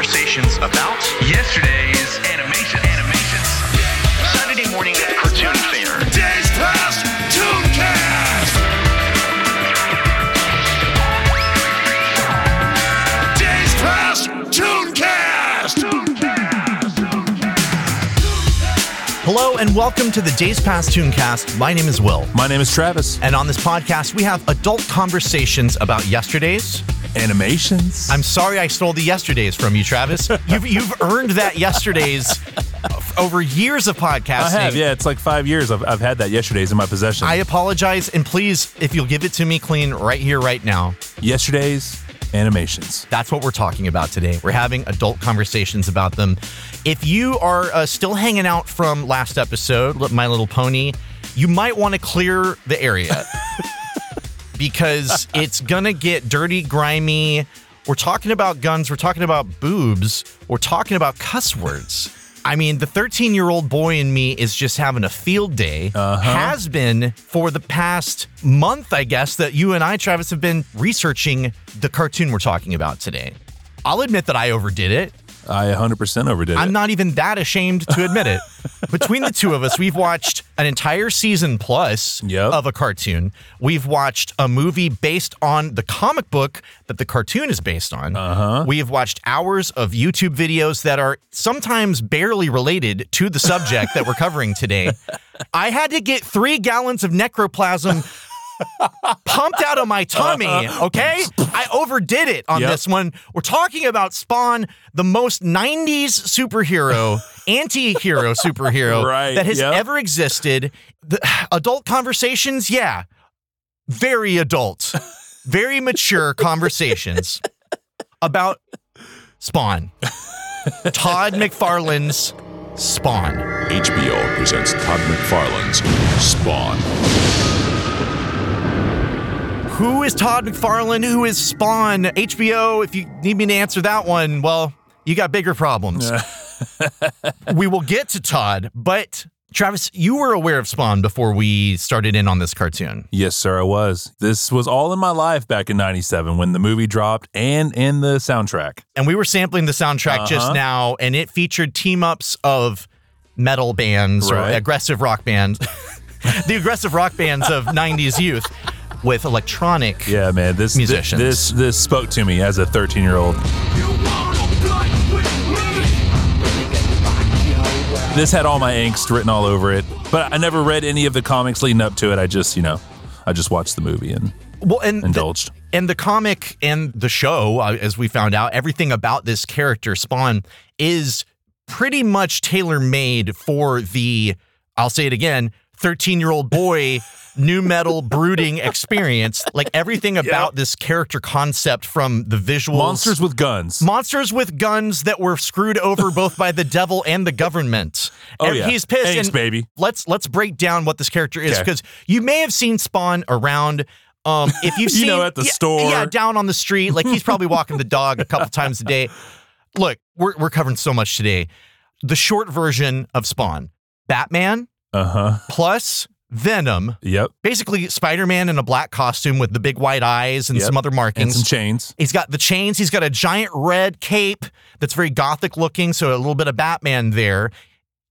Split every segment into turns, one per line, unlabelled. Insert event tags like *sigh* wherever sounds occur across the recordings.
conversations about yesterday's animation animations. Saturday morning cartoon fair.
Days Past Tooncast! Days Past Tooncast!
Hello and welcome to the Days Past Tooncast. My name is Will.
My name is Travis.
And on this podcast, we have adult conversations about yesterdays.
Animations.
I'm sorry I stole the yesterdays from you, Travis. You've, you've earned that yesterdays over years of podcasting.
I have, yeah. It's like five years. I've, I've had that yesterday's in my possession.
I apologize, and please, if you'll give it to me clean right here, right now,
yesterday's animations.
that's what we're talking about today. We're having adult conversations about them. If you are uh, still hanging out from last episode, My Little Pony, you might want to clear the area *laughs* because *laughs* it's gonna get dirty, grimy. We're talking about guns. We're talking about boobs. We're talking about cuss words. I mean, the 13 year old boy in me is just having a field day. Uh-huh. Has been for the past month, I guess, that you and I, Travis, have been researching the cartoon we're talking about today. I'll admit that I overdid it.
I 100% overdid it.
I'm
it.
not even that ashamed to admit it. *laughs* Between the two of us, we've watched an entire season plus
Yep.
of a cartoon. We've watched a movie based on the comic book that the cartoon is based on. Uh-huh. We have watched hours of YouTube videos that are sometimes barely related to the subject that we're covering today. *laughs* I had to get three gallons of necroplasm pumped out of my tummy, uh, uh, okay? I overdid it on
Yep.
this one. We're talking about Spawn, the most 90s superhero, *laughs* anti hero superhero
Right,
that has
yep.
ever existed. The, adult conversations, yeah, very adult, very mature *laughs* conversations about Spawn. Todd McFarlane's Spawn.
HBO presents Todd McFarlane's Spawn.
Who is Todd McFarlane? Who is Spawn? HBO, if you need me to answer that one, well, you got bigger problems. *laughs* we will get to Todd, but Travis, you were aware of Spawn before we started in on this cartoon.
yes, sir, I was. This was all in my life back in 97 when the movie dropped and in the soundtrack.
And we were sampling the soundtrack just
Uh-huh.
now, and it featured team ups of metal bands or aggressive rock bands, *laughs* the aggressive rock bands of 90s youth with electronic.
Yeah, man. This,
Musicians.
This, this spoke to me as a 13 year old. This had all my angst written all over it, but I never read any of the comics leading up to it. I just, you know, I just watched the movie and
Well, and the-
indulged.
And the comic and the show, uh, as we found out, everything about this character, Spawn, is pretty much tailor made for the, I'll say it again, 13 year old boy, nu metal brooding experience. Like everything about this character concept from the visuals.
Monsters with guns.
Monsters with guns that were screwed over *laughs* both by the devil and the government.
Oh,
And
yeah.
He's pissed.
Angst,
and
baby.
Let's let's break down what this character is because you may have seen Spawn around. Um, *laughs* if you've
You
seen,
know, at the
yeah,
store.
yeah, down on the street, like he's probably walking the dog a couple times a day. Look, we're we're covering so much today. The short version of Spawn, Batman
Uh huh.
plus Venom,
Yep.
basically Spider-Man in a black costume with the big white eyes and
Yep.
some other markings.
And some chains.
He's got the chains. He's got a giant red cape that's very gothic looking. So a little bit of Batman there.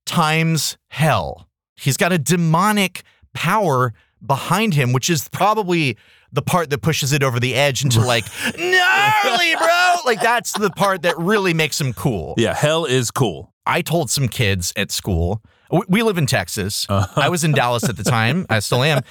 Times hell. He's got a demonic power behind him, which is probably the part that pushes it over the edge into like *laughs* gnarly, bro. Like that's the part that really makes him cool.
Yeah, hell is cool.
I told some kids at school. We, live in Texas. I was in Dallas at the time. I still am.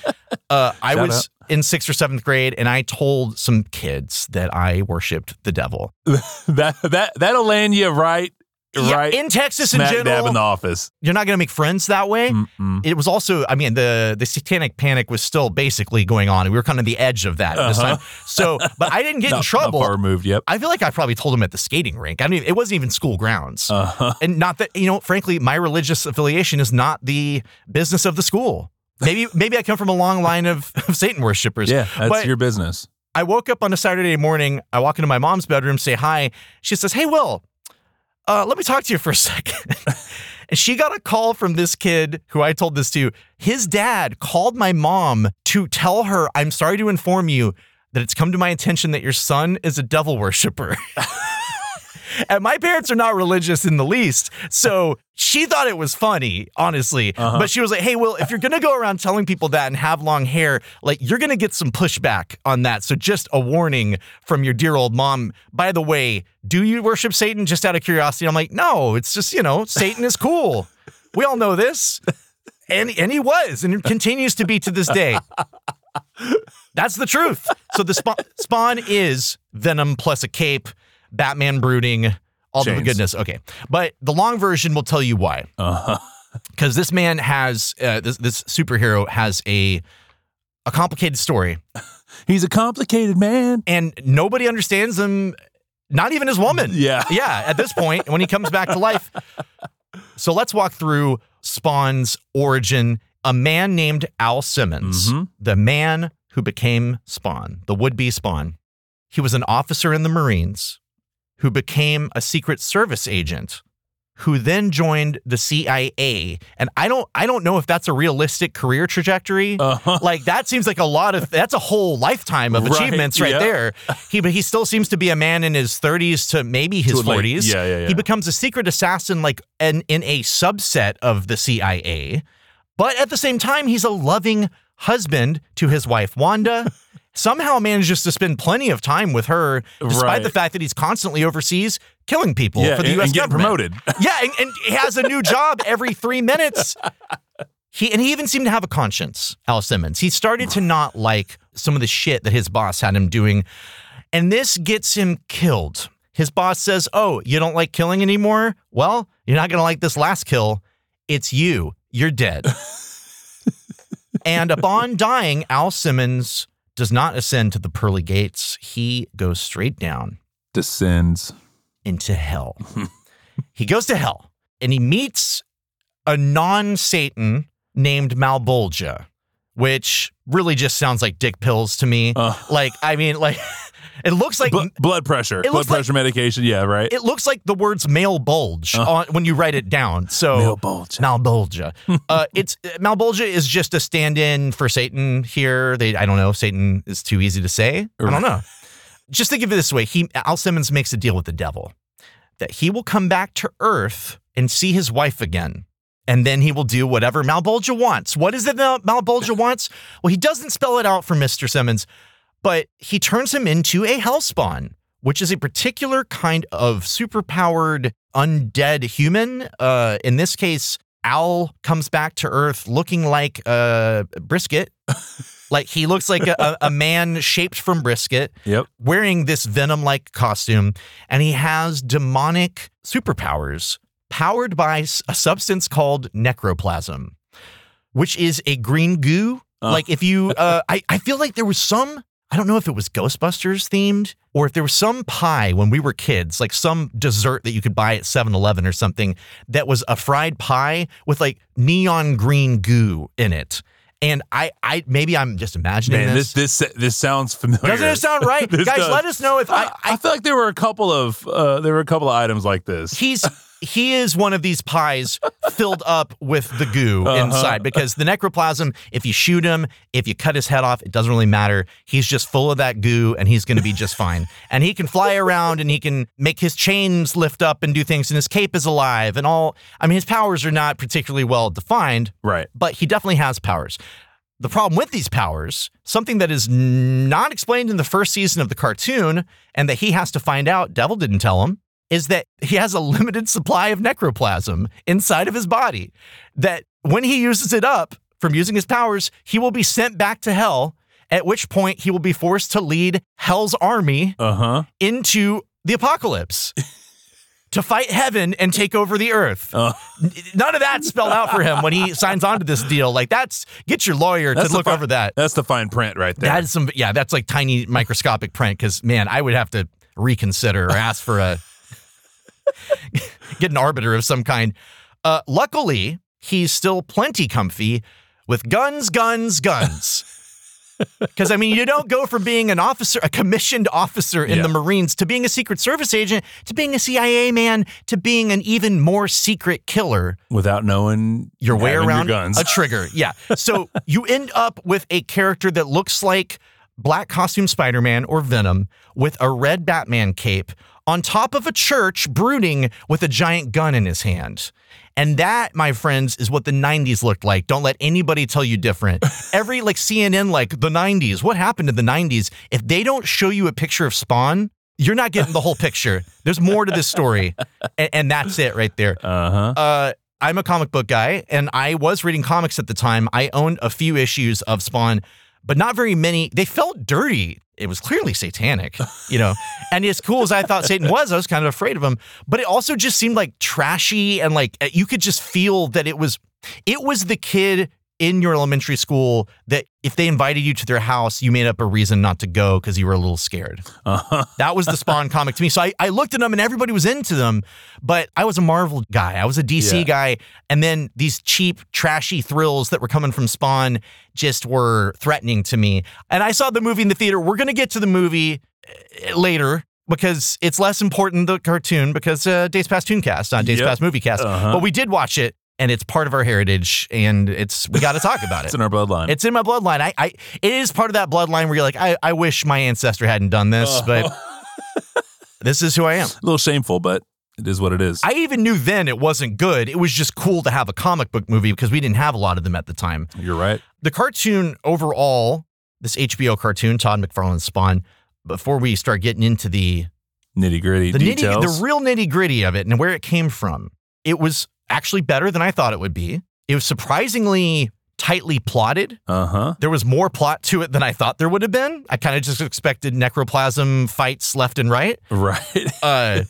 Uh, I
Shout
was in sixth or seventh grade, and I told some kids that I worshipped the devil. *laughs*
That that that'll land you right,
Yeah,
right
in Texas in
smack dab
general,
in the office.
you're not going to make friends that way.
Mm-mm.
It was also, I mean, the the satanic panic was still basically going on. We were kind of the edge of that at this
Uh-huh.
time. So, but I didn't get *laughs* in
Not- not
trouble.
far removed. Yep.
I feel like I probably told him at the skating rink. I mean, it wasn't even school grounds.
Uh-huh.
and not that you know frankly my religious affiliation is not the business of the school maybe *laughs* maybe i come from a long line of, of satan worshippers
Yeah, that's
but
your business.
i woke up on a saturday morning i walk into my mom's bedroom say hi she says hey will uh, let me talk to you for a *laughs* second. And she got a call from this kid who i told this to. His dad called my mom to tell her i'm sorry to inform you that it's come to my attention that your son is a devil worshiper *laughs* and my parents are not religious in the least. So she thought it was funny, honestly. Uh-huh. But she was like, hey, Will, if you're going to go around telling people that and have long hair, like you're going to get some pushback on that. So just a warning from your dear old mom. By the way, do you worship Satan just out of curiosity? I'm like, no, it's just, you know, Satan is cool. We all know this. And, and he was and continues to be to this day. That's the truth. So the spawn, spawn is Venom plus a cape, Batman brooding, all the goodness. Okay, but the long version will tell you why.
Uh-huh. *laughs*
Because this man has uh, this this superhero has a a complicated story, *laughs*
He's a complicated man.
and nobody understands him. Not even his woman.
Yeah. *laughs*
yeah. At this point, when he comes back to life. So let's walk through Spawn's origin. A man named Al Simmons,
Mhm.
the man who became Spawn, the would be Spawn. He was an officer in the Marines who became a Secret Service agent who then joined the CIA. And I don't I don't know if that's a realistic career trajectory.
Uh-huh.
Like that seems like a lot of that's a whole lifetime of *laughs*
Right,
achievements right
yeah.
there. He but he still seems to be a man in his 30s to maybe his
To late-
40s.
yeah, yeah, yeah.
He becomes a secret assassin like in, in a subset of the CIA. But at the same time, he's a loving husband to his wife Wanda. *laughs* Somehow manages to spend plenty of time with her, despite
Right.
the fact that he's constantly overseas killing people
Yeah,
for the
and,
U.S.
and getting
government.
promoted. *laughs*
Yeah, and, and he has a new job every three minutes. He and he even seemed to have a conscience, Al Simmons. He started to not like some of the shit that his boss had him doing, and this gets him killed. His boss says, "Oh, you don't like killing anymore? Well, you're not going to like this last kill. It's you. You're dead." *laughs* and upon dying, Al Simmons does not ascend to the pearly gates. He goes straight down
Descends.
into hell. *laughs* he goes to hell and he meets a non Satan named Malebolgia, which really just sounds like dick pills to me.
Uh.
like, I mean, like, *laughs* it looks like.
Bl- blood pressure. Blood
like-
pressure medication. Yeah, right.
it looks like the words male bulge on, when you write it down. So
Uh. Male bulge.
Malebolgia. *laughs* uh, it's Malebolgia is just a stand-in for Satan here. They I don't know. Satan is too easy to say. I don't know. Just think of it this way: He Al Simmons makes a deal with the devil that he will come back to Earth and see his wife again. And then he will do whatever Malebolgia wants. What is it that Malebolgia wants? Well, he doesn't spell it out for Mr. Simmons, but he turns him into a hellspawn, which is a particular kind of superpowered undead human. Uh, in this case, Al comes back to Earth looking like a brisket. *laughs* like he looks like a, a, a man shaped from brisket
Yep.
wearing this venom like costume, and he has demonic superpowers powered by a substance called necroplasm, which is a green goo.
Uh.
Like if you, uh, I, I feel like there was some. I don't know if it was Ghostbusters themed or if there was some pie when we were kids, like some dessert that you could buy at 7 Eleven or something that was a fried pie with like neon green goo in it. And I, I maybe I'm just imagining
Man,
this.
this this this sounds familiar.
Doesn't it sound right? *laughs* Guys,
does.
let us know if I,
I, feel like there were a couple of uh, there were a couple of items like this.
he's he is one of these pies filled up with the goo
Uh-huh.
inside because the necroplasm if you shoot him if you cut his head off it doesn't really matter he's just full of that goo and he's going to be just fine and he can fly around and he can make his chains lift up and do things and his cape is alive and all i mean his powers are not particularly well defined
right.
but he definitely has powers. The problem with these powers, something that is not explained in the first season of the cartoon, and that he has to find out, Devil didn't tell him, is that he has a limited supply of necroplasm inside of his body. That when he uses it up from using his powers, he will be sent back to hell, at which point he will be forced to lead Hell's army
Uh huh.
into the apocalypse. *laughs* To fight heaven and take over the earth.
Uh,
None of that spelled out for him when he signs on to this deal. Like that's get your lawyer to
that's the
look
fi-
over that.
That's the fine print right there.
That is some yeah, that's like tiny microscopic print because man, I would have to reconsider or ask for a get an arbiter of some kind. Uh, luckily, he's still plenty comfy with guns, guns, guns. *laughs* Because I mean, you don't go from being an officer, a commissioned officer in
Yeah.
the Marines, to being a Secret Service agent, to being a CIA man, to being an even more secret killer
Without knowing
your way around
your guns.
a trigger. Yeah. So *laughs* you end up with a character that looks like black costume Spider Man or Venom with a red Batman cape on top of a church brooding with a giant gun in his hand. And that, my friends, is what the 90s looked like. Don't let anybody tell you different. *laughs* Every like CNN, like the 90s, what happened to the 90s? If they don't show you a picture of Spawn, you're not getting the whole *laughs* picture. There's more to this story. And, and that's it right there.
Uh-huh.
Uh, I'm a comic book guy, and I was reading comics at the time. I owned a few issues of Spawn, but not very many. They felt dirty. It was clearly satanic, you know. *laughs* and as cool as I thought Satan was, I was kind of afraid of him. But it also just seemed like trashy, and like uh, you could just feel that it was, it was the kid in your elementary school that if they invited you to their house, you made up a reason not to go because you were a little scared. *laughs* That was the Spawn comic to me. So I, I looked at them and everybody was into them, but I was a Marvel guy. I was a DC
Yeah.
guy. And then these cheap, trashy thrills that were coming from Spawn just were threatening to me. And I saw the movie in the theater. We're going to get to the movie uh, later. Because it's less important the cartoon because uh, Days Past Tooncast, not Days
Yep.
Past Moviecast.
Uh-huh.
But we did watch it, and it's part of our heritage, and it's we got to talk about *laughs* it.
It's in our bloodline.
It's in my bloodline. I, I it is part of that bloodline where you're like, I, I wish my ancestor hadn't done this, oh. but *laughs* this is who I am.
a little shameful, but it is what it is.
I even knew then it wasn't good. It was just cool to have a comic book movie because we didn't have a lot of them at the time.
You're right.
The cartoon overall, this HBO cartoon, Todd McFarlane's Spawn, before we start getting into the
Nitty gritty
the
details.
nitty, the real nitty gritty of it and where it came from, it was actually better than I thought it would be. It was surprisingly tightly plotted.
uh huh.
There was more plot to it than I thought there would have been. I kind of just expected necroplasm fights left and right.
Right.
Uh,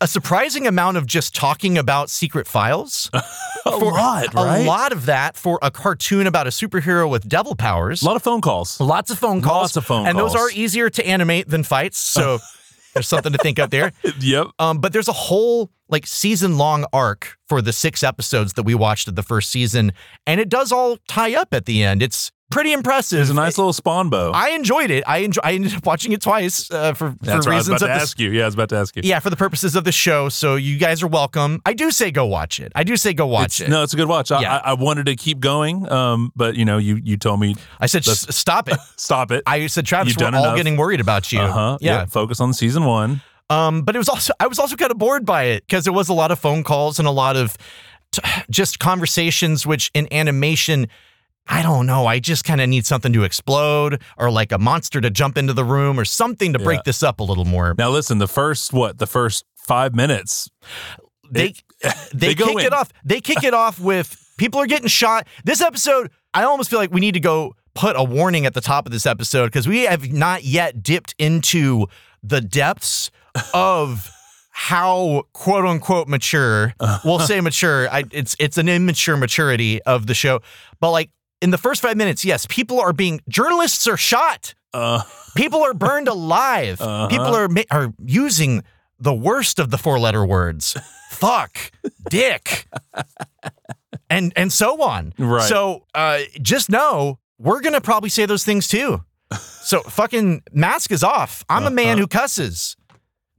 a surprising amount of just talking about secret files. *laughs*
a
For-
lot, right?
A lot of that for a cartoon about a superhero with devil powers.
A lot of phone calls.
Lots of phone calls.
Lots of phone calls.
and those are easier to animate than fights. So *laughs* there's something to think of there. *laughs*
Yep.
Um, but there's a whole like season long arc for the six episodes that we watched of the first season, and it does all tie up at the end. It's pretty impressive.
A nice little spawn bow.
I enjoyed it. I enjoy. I ended up watching it twice uh, for,
That's
for
what I was
reasons
about
of
to
the
ask you. Yeah, I was about to ask you.
yeah for the purposes of the show. So you guys are welcome. I do say go watch it. I do say go watch
It's-
it.
No, it's a good watch. I,
Yeah.
I, I wanted to keep going, um, but you know, you you told me
I said stop it. *laughs*
stop it.
I said Travis,
You've
we're all
enough.
getting worried about you.
Uh huh.
Yeah.
Focus on season one.
Um, but it was also I was also kind of bored by it because it was a lot of phone calls and a lot of t- just conversations, which in animation. I don't know. I just kind of need something to explode or like a monster to jump into the room or something to break
Yeah.
this up a little more.
Now listen, the first what? The first five minutes.
they *laughs* they,
they
kick
in.
it off. They kick it off with people are getting shot. This episode, I almost feel like we need to go put a warning at the top of this episode because we have not yet dipped into the depths of how quote unquote mature. We'll *laughs* say mature. I, it's it's an immature maturity of the show, but like in the first five minutes, yes, people are being journalists are shot.
Uh,
People are burned alive. People are are using the worst of the four letter words. Fuck, dick, and and so on.
Right.
So uh, just know we're gonna probably say those things too. So fucking mask is off. I'm a man who cusses.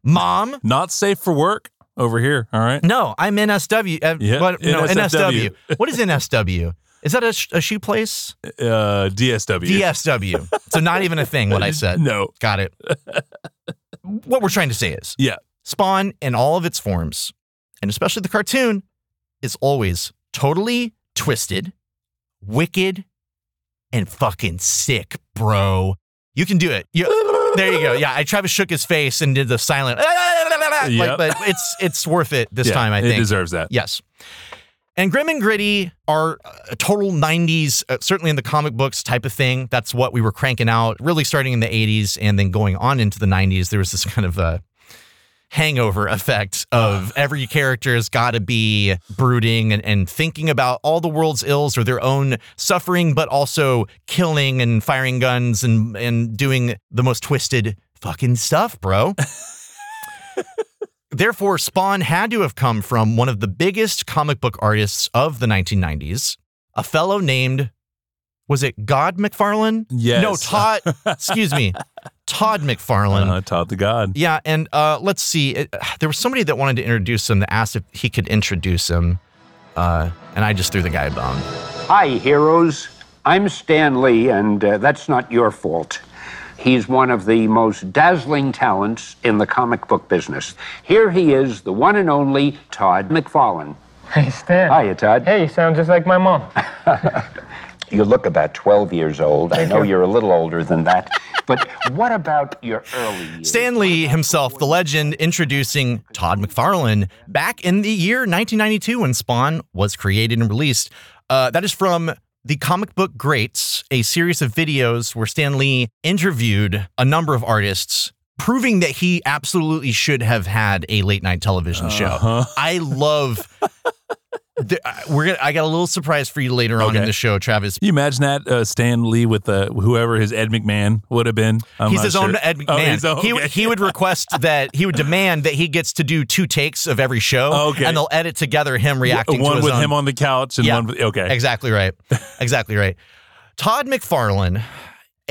Mom,
not safe for work over here. All right.
no, I'm NSW. Uh,
Yeah,
what, no,
NSFW.
NSW. what is NSW? Is that a, sh- a shoe place?
Uh, DSW.
DSW. so not even a thing. What I said. *laughs*
No.
Got it. what we're trying to say is
Yeah.
Spawn in all of its forms, and especially the cartoon, is always totally twisted, wicked, and fucking sick, bro. You can do it. You, there you go. Yeah, I Travis shook his face and did the silent. *laughs* Like, but it's it's worth it this
Yeah,
time. I think it
deserves that.
Yes. And Grim and Gritty are a total 90s, uh, certainly in the comic books type of thing. That's what we were cranking out, really starting in the 80s and then going on into the 90s. There was this kind of a hangover effect of every character has got to be brooding and, and thinking about all the world's ills or their own suffering, but also killing and firing guns and, and doing the most twisted fucking stuff, bro. *laughs* Therefore, Spawn had to have come from one of the biggest comic book artists of the 1990s, a fellow named, was it God McFarlane?
Yes.
No, Todd, *laughs* excuse me, Todd McFarlane.
Uh, Todd the God.
Yeah, and uh, let's see. It, there was somebody that wanted to introduce him that asked if he could introduce him, uh, and I just threw the guy a bone.
Hi, heroes. I'm Stan Lee, and uh, that's not your fault. He's one of the most dazzling talents in the comic book business. Here he is, the one and only Todd McFarlane.
Hey, Stan.
Hiya, Todd.
Hey, you sound just like my mom. *laughs*
You look about 12 years old. I know
you.
you're a little older than that. *laughs* But what about your early years?
Stan Lee himself, the legend, introducing Todd McFarlane back in the year 1992 when Spawn was created and released. Uh, that is from the Comic Book Greats, a series of videos where Stan Lee interviewed a number of artists. Proving that he absolutely should have had a late night television
Uh-huh.
show. I love. The, uh, we're gonna. I got a little surprise for you later on in the show, Travis.
you imagine that uh, Stan Lee with uh, whoever his Ed McMahon would have been? I'm
He's his own
sure.
Ed *laughs*
Oh,
McMahon.
his own-
he,
okay.
he would *laughs* request that he would demand that he gets to do two takes of every show,
Okay.
and they'll edit together him reacting to
one with
own.
him on the couch and
Yeah.
one with okay.
Exactly right. *laughs* exactly right. Todd McFarlane,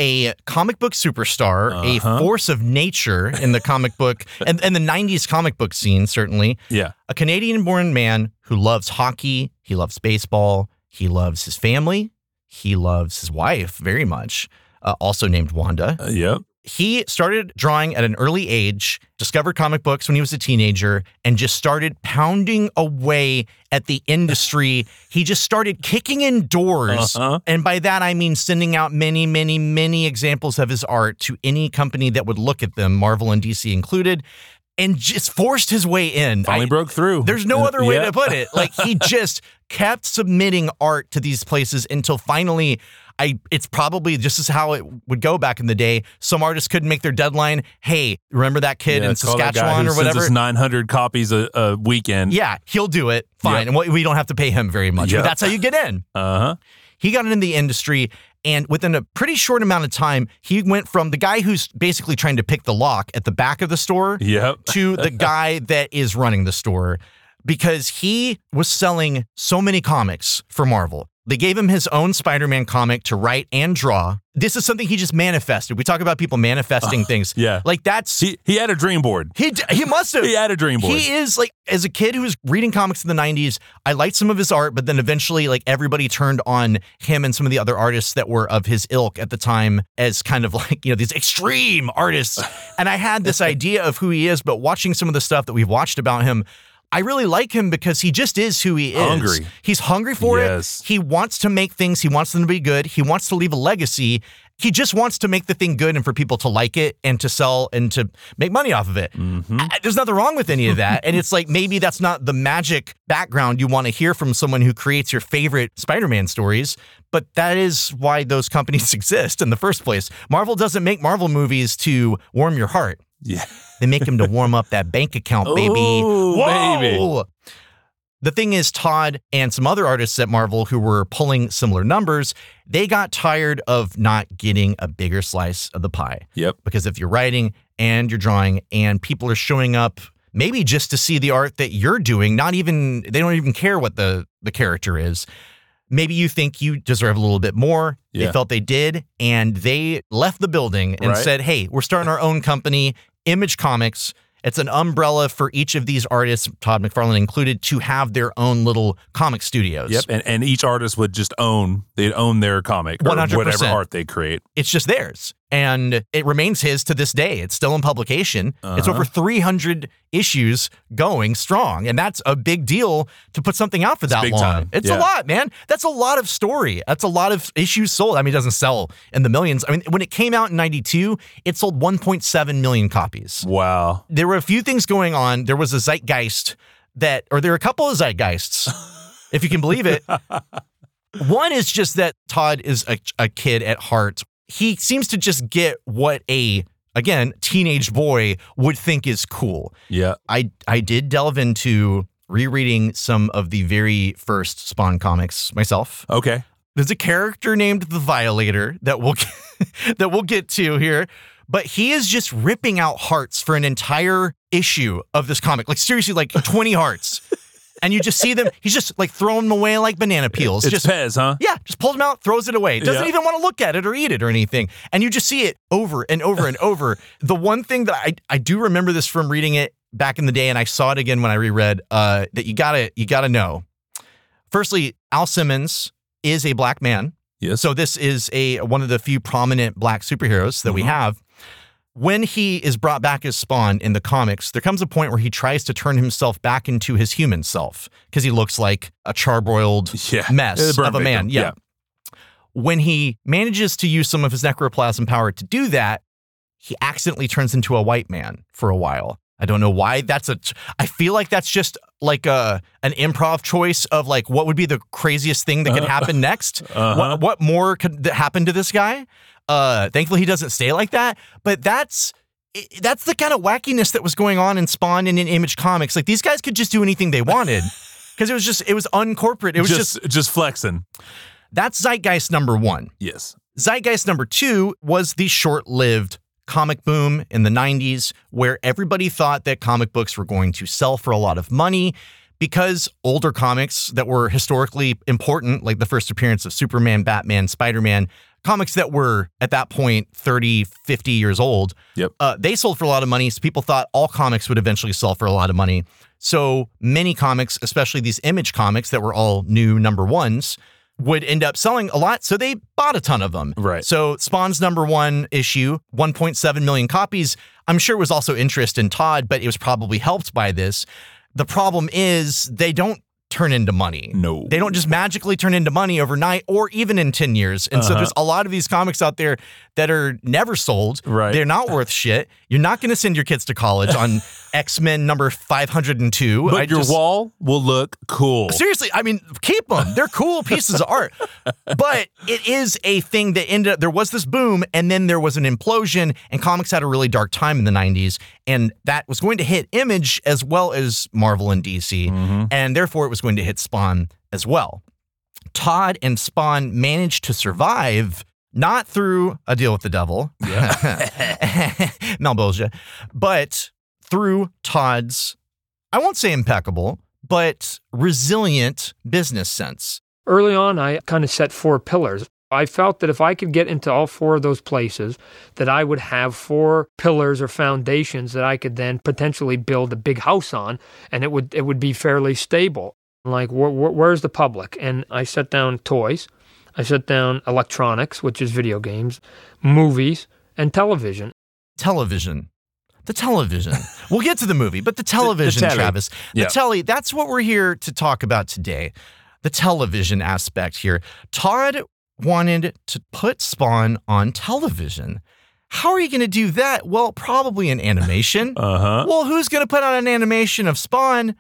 a comic book superstar, a
Uh-huh.
force of nature in the comic book *laughs* and, and the 90s comic book scene, certainly.
Yeah.
A Canadian born man who loves hockey, he loves baseball, he loves his family, he loves his wife very much, uh, also named Wanda.
Uh, yep.
He started drawing at an early age, discovered comic books when he was a teenager, and just started pounding away at the industry. *laughs* He just started kicking in doors.
Uh-huh.
And by that, I mean sending out many, many, many examples of his art to any company that would look at them, Marvel and DC included, and just forced his way in.
Finally
I-
broke through.
there's no other way
yeah.
to put it. Like he *laughs* just kept submitting art to these places until finally I it's probably just as how it would go back in the day. Some artists couldn't make their deadline. Hey, remember that kid
Yeah,
in
call that guy
Saskatchewan or whatever?
us 900 copies a, a weekend.
yeah, he'll do it. Fine.
Yep.
And we don't have to pay him very much.
Yep.
But that's how you get in.
Uh huh.
He got in the industry, and within a pretty short amount of time, he went from the guy who's basically trying to pick the lock at the back of the store
Yep.
to the *laughs* guy that is running the store because he was selling so many comics for Marvel. They gave him his own Spider Man comic to write and draw. This is something he just manifested. We talk about people manifesting *laughs* things.
yeah.
Like that's.
He he had a dream board.
He, d- he must have.
He had a dream board.
He is like, as a kid who was reading comics in the 90s, I liked some of his art, but then eventually, like, everybody turned on him and some of the other artists that were of his ilk at the time as kind of *laughs* like, you know, these extreme artists. and I had this *laughs* idea of who he is, but watching some of the stuff that we've watched about him, I really like him because he just is who he is.
Hungry.
He's hungry for
Yes.
it. He wants to make things, he wants them to be good. He wants to leave a legacy. He just wants to make the thing good and for people to like it and to sell and to make money off of it.
Mm-hmm.
I- there's nothing wrong with any of that. and it's like maybe that's not the magic background you want to hear from someone who creates your favorite Spider Man stories, but that is why those companies *laughs* exist in the first place. Marvel doesn't make Marvel movies to warm your heart.
Yeah.
They make him to warm up that bank account, baby.
Ooh, baby.
The thing is, Todd and some other artists at Marvel who were pulling similar numbers, they got tired of not getting a bigger slice of the pie.
Yep.
Because if you're writing and you're drawing and people are showing up maybe just to see the art that you're doing, not even they don't even care what the the character is. Maybe you think you deserve a little bit more. They felt they did and they left the building and
Right.
said, "Hey, we're starting our own company, Image Comics." It's an umbrella for each of these artists, Todd McFarlane included, to have their own little comic studios.
Yep. And, and each artist would just own, they'd own their comic or
100%.
whatever art they create.
it's just theirs. And it remains his to this day. It's still in publication. It's
Uh-huh.
over 300 issues going strong. And that's a big deal to put something out for that
big
long.
time.
It's
Yeah.
a lot, man. That's a lot of story. That's a lot of issues sold. I mean, it doesn't sell in the millions. I mean, when it came out in 92, it sold 1.7 million copies.
Wow.
There were a few things going on. There was a zeitgeist that, or there were a couple of zeitgeists, if you can believe it. *laughs* One is just that Todd is a, a kid at heart. He seems to just get what a again teenage boy would think is cool.
Yeah.
I I did delve into rereading some of the very first Spawn comics myself.
Okay.
There's a character named the Violator that we'll *laughs* that we'll get to here, but he is just ripping out hearts for an entire issue of this comic. Like seriously, like *laughs* 20 hearts. And you just see them, he's just like throwing them away like banana peels.
It's
just
Pez, huh?
yeah, just pulls them out, throws it away. Doesn't
Yeah.
even want to look at it or eat it or anything. And you just see it over and over and over. *laughs* The one thing that I, I do remember this from reading it back in the day, and I saw it again when I reread, uh, that you gotta you gotta know. Firstly, Al Simmons is a black man.
Yes.
So this is a one of the few prominent black superheroes that we have. When he is brought back as Spawn in the comics, there comes a point where he tries to turn himself back into his human self because he looks like a charbroiled *laughs*
Yeah.
mess *laughs* of a man.
victim.
yeah. When he manages to use some of his necroplasm power to do that, he accidentally turns into a white man for a while. I don't know why. That's a. I feel like that's just like a an improv choice of like what would be the craziest thing that could happen next. *laughs*
Uh-huh.
What what more could happen to this guy? Uh, thankfully he doesn't stay like that. But that's that's the kind of wackiness that was going on in Spawn and in Image Comics. Like these guys could just do anything they wanted *laughs* because it was just it was uncorporate. It was just,
just just flexing.
that's zeitgeist number one.
Yes.
Zeitgeist number two was the short lived comic boom in the 90s, where everybody thought that comic books were going to sell for a lot of money because older comics that were historically important, like the first appearance of Superman, Batman, Spider Man, comics that were at that point 30, 50 years old,
Yep.
uh, they sold for a lot of money. So people thought all comics would eventually sell for a lot of money. So many comics, especially these image comics that were all new number ones, would end up selling a lot. So they bought a ton of them.
Right.
So Spawn's number one issue, 1.7 million copies. I'm sure it was also interest in Todd, but it was probably helped by this. The problem is they don't turn into money.
No.
They don't just magically turn into money overnight or even in 10 years. And so
Uh-huh.
there's a lot of these comics out there that are never sold.
Right.
They're not worth shit. You're not going to send your kids to college on *laughs* X-Men number 502.
But
I
your
just-
wall will look cool.
Seriously, I mean, keep them. They're cool *laughs* pieces of art. But it is a thing that ended up, there was this boom and then there was an implosion, and comics had a really dark time in the 90s. And that was going to hit Image as well as Marvel and DC. Mm-hmm. And therefore, it was going to hit Spawn as well. Todd and Spawn managed to survive. Not through a deal with the devil, *laughs* *laughs* Malebolgia, but through Todd's I won't say impeccable, but resilient business sense.
Early on, I kind of set four pillars. I felt that if I could get into all four of those places, that I would have four pillars or foundations that I could then potentially build a big house on, and it would it would be fairly stable. Like wh- wh- where's the public? And I set down toys, I set down electronics, which is video games, movies, and television.
Television. The television. *laughs* we'll get to the movie, but the television,
telly.
Travis. The telly, that's what we're here to talk about today. The television aspect here. Todd wanted to put Spawn on television. How are you going to do that? Well, probably in animation. *laughs*
Uh huh.
well, who's going to put out an animation of Spawn?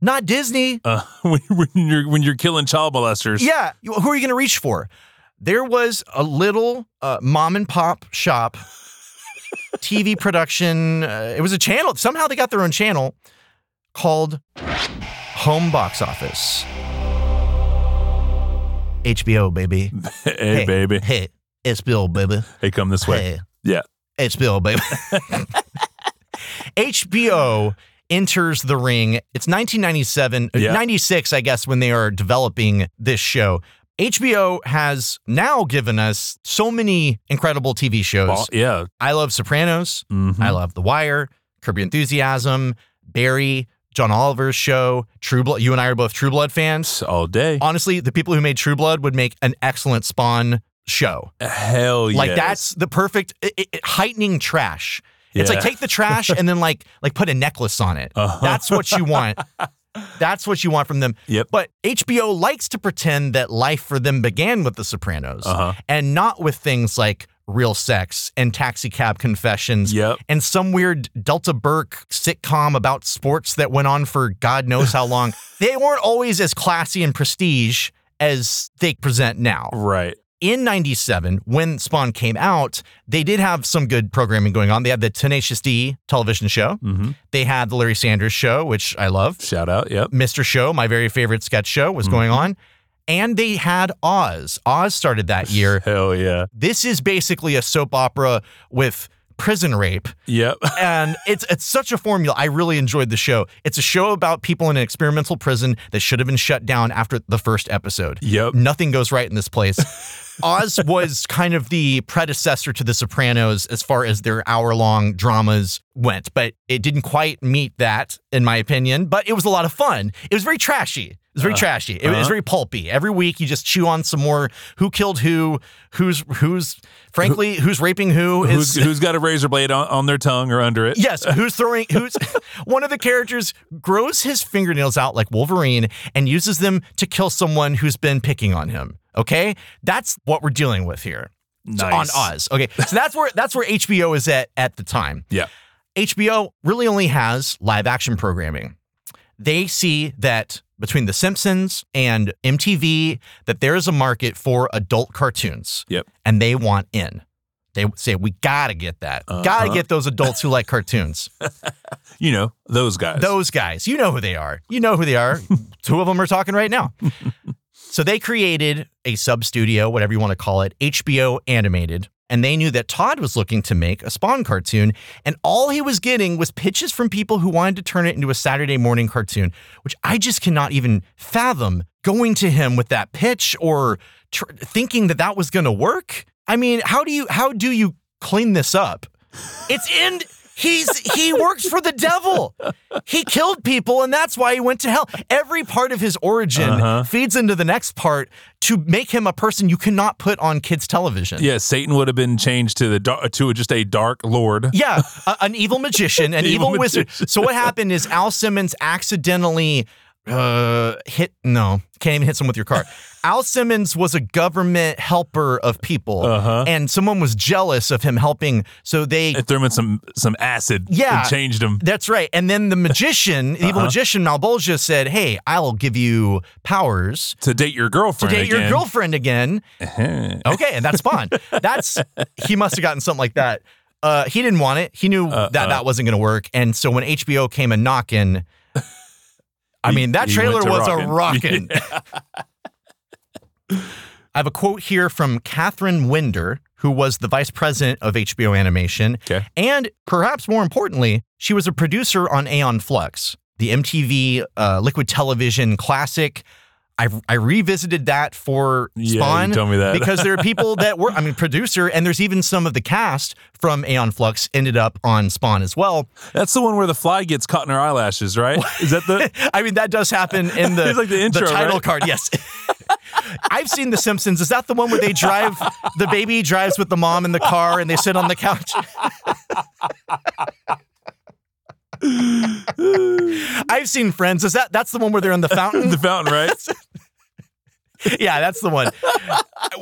Not Disney.
Uh, *laughs* when, when you're when you're killing child molesters.
Yeah, who are you going to reach for? There was a little uh, mom and pop shop TV production. Uh, it was a channel. Somehow they got their own channel called Home Box Office. HBO, baby. *laughs*
hey, baby.
Hey, it's Bill, baby.
Hey, come this way.
Hey,
Yeah.
it's Bill, baby. *laughs* HBO enters the ring. It's 1997, uh,
Yeah.
96, I guess, when they are developing this show. HBO has now given us so many incredible TV shows.
Well, yeah.
I love Sopranos.
Mhm.
I love The Wire, Curb Your Enthusiasm, Barry, John Oliver's show, True Blood. You and I are both True Blood fans.
all day.
Honestly, the people who made True Blood would make an excellent Spawn show.
Hell yeah.
Like that's the perfect it, it- heightening trash. It's like take the trash and then like like put a necklace on it. *laughs*
Uh-huh.
That's what you want. *laughs* That's what you want from them.
Yep.
But HBO likes to pretend that life for them began with The Sopranos
Uh-huh.
and not with things like real sex and taxi cab confessions
Yep.
and some weird Delta Burke sitcom about sports that went on for God knows how long. *laughs* they weren't always as classy and prestige as they present now
Right.
In 97 when spawn came out they did have some good programming going on they had the tenacious d television show
Mm-hmm.
they had the larry sanders show which i love
Shout out. Yep.
mr show my very favorite sketch show was going on and they had oz oz started that year *laughs*
Hell yeah.
this is basically a soap opera with prison rape
Yep. *laughs*
and it's it's such a formula. I really enjoyed the show. It's a show about people in an experimental prison that should have been shut down after the first episode.
Yep.
Nothing goes right in this place. *laughs* Oz was kind of the predecessor to The Sopranos as far as their hour long dramas went, but it didn't quite meet that, in my opinion. But it was a lot of fun. It was very trashy. It was very trashy. It was
uh-huh.
very pulpy. Every week you just chew on some more who killed who, who's who's frankly who's raping who
Who's,
is
who's got a razor blade on, on their tongue or under it?
Yes, who's throwing who's *laughs* one of the characters grows his fingernails out like Wolverine and uses them to kill someone who's been picking on him. Okay? That's what we're dealing with here. So on Oz. Okay. So that's where that's where HBO is at at the time.
Yeah.
HBO really only has live action programming. They see that between The Simpsons and MTV, that there is a market for adult cartoons.
Yep.
And they want in. They say, we gotta get that. Gotta
Uh-huh.
get those adults who like cartoons. *laughs*
You know, those guys.
Those guys, you know who they are. You know who they are. *laughs* Two of them are talking right now. So they created a sub studio, whatever you want to call it, HBO Animated. And they knew that Todd was looking to make a Spawn cartoon. And all he was getting was pitches from people who wanted to turn it into a Saturday morning cartoon, which I just cannot even fathom going to him with that pitch or tr- thinking that that was going to work. I mean, how do you how do you clean this up? It's in he's he works for the devil. He killed people and that's why he went to hell. Every part of his origin
Uh-huh.
feeds into the next part to make him a person you cannot put on kids television.
Yeah, Satan would have been changed to the to just a dark lord.
Yeah, a- an evil magician, an *laughs* evil,
Evil
wizard. So what happened is Al Simmons accidentally uh hit no, can't even hit someone with your car. *laughs* Al Simmons was a government helper of people
Uh-huh.
and someone was jealous of him helping so they
threw him in some some acid.
Yeah.
and changed him.
That's right. And then the magician, the
Uh-huh.
evil magician Malebolgia said, "Hey, I'll give you powers
to date your girlfriend.
to date your girlfriend again."
Uh-huh.
Okay, and that's Spawn. That's he must have gotten something like that. Uh, he didn't want it. He knew
Uh,
that
uh.
that wasn't going to work. And so when HBO came a knocking, I mean that
he
trailer was a
rockin'. *laughs*
rockin'. I have a quote here from Catherine Winder, who was the vice president of HBO Animation.
Okay.
And perhaps more importantly, she was a producer on Aeon Flux, the MTV uh, liquid television classic. I, I revisited that for
Yeah, you
Spawn
told me that. *laughs*
because there are people that were, I mean, producer, and there's even some of the cast from Aeon Flux ended up on Spawn as well.
That's the one where the fly gets caught in her eyelashes, right? Is that the? *laughs*
I mean, that does happen in the, *laughs*
like the intro,
title
right?
card. Yes. I've seen The Simpsons. Is that the one where they drive, the baby drives with the mom in the car and they sit on the couch? I've seen Friends. Is that that's the one where they're in the fountain?
the fountain, right? *laughs*
yeah, that's the one.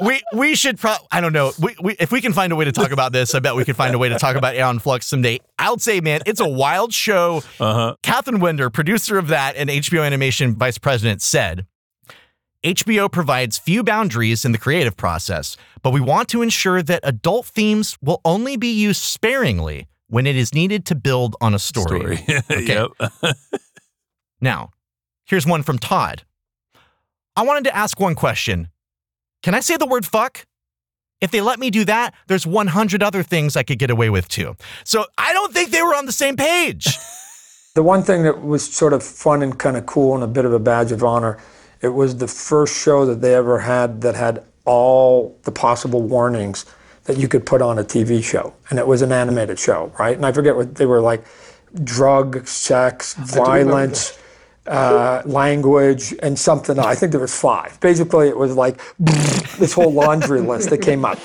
We we should pro I don't know. We, we if we can find a way to talk about this, I bet we could find a way to talk about Aeon Flux someday. I'll say, man, it's a wild show.
Uh-huh.
Catherine Winder, producer of that and HBO Animation vice president, said HBO provides few boundaries in the creative process, but we want to ensure that adult themes will only be used sparingly when it is needed to build on a story.
Story. *laughs* yep. *laughs*
Now, here's one from Todd. I wanted to ask one question. Can I say the word fuck? If they let me do that, there's 100 other things I could get away with too. So I don't think they were on the same page. *laughs*
The one thing that was sort of fun and kind of cool and a bit of a badge of honor, it was the first show that they ever had that had all the possible warnings that you could put on a TV show. And it was an animated show, right? And I forget what they were like drug, sex, violence, uh, language, and something. I think there was five. Basically, it was like *laughs* this whole laundry *laughs* list that came up.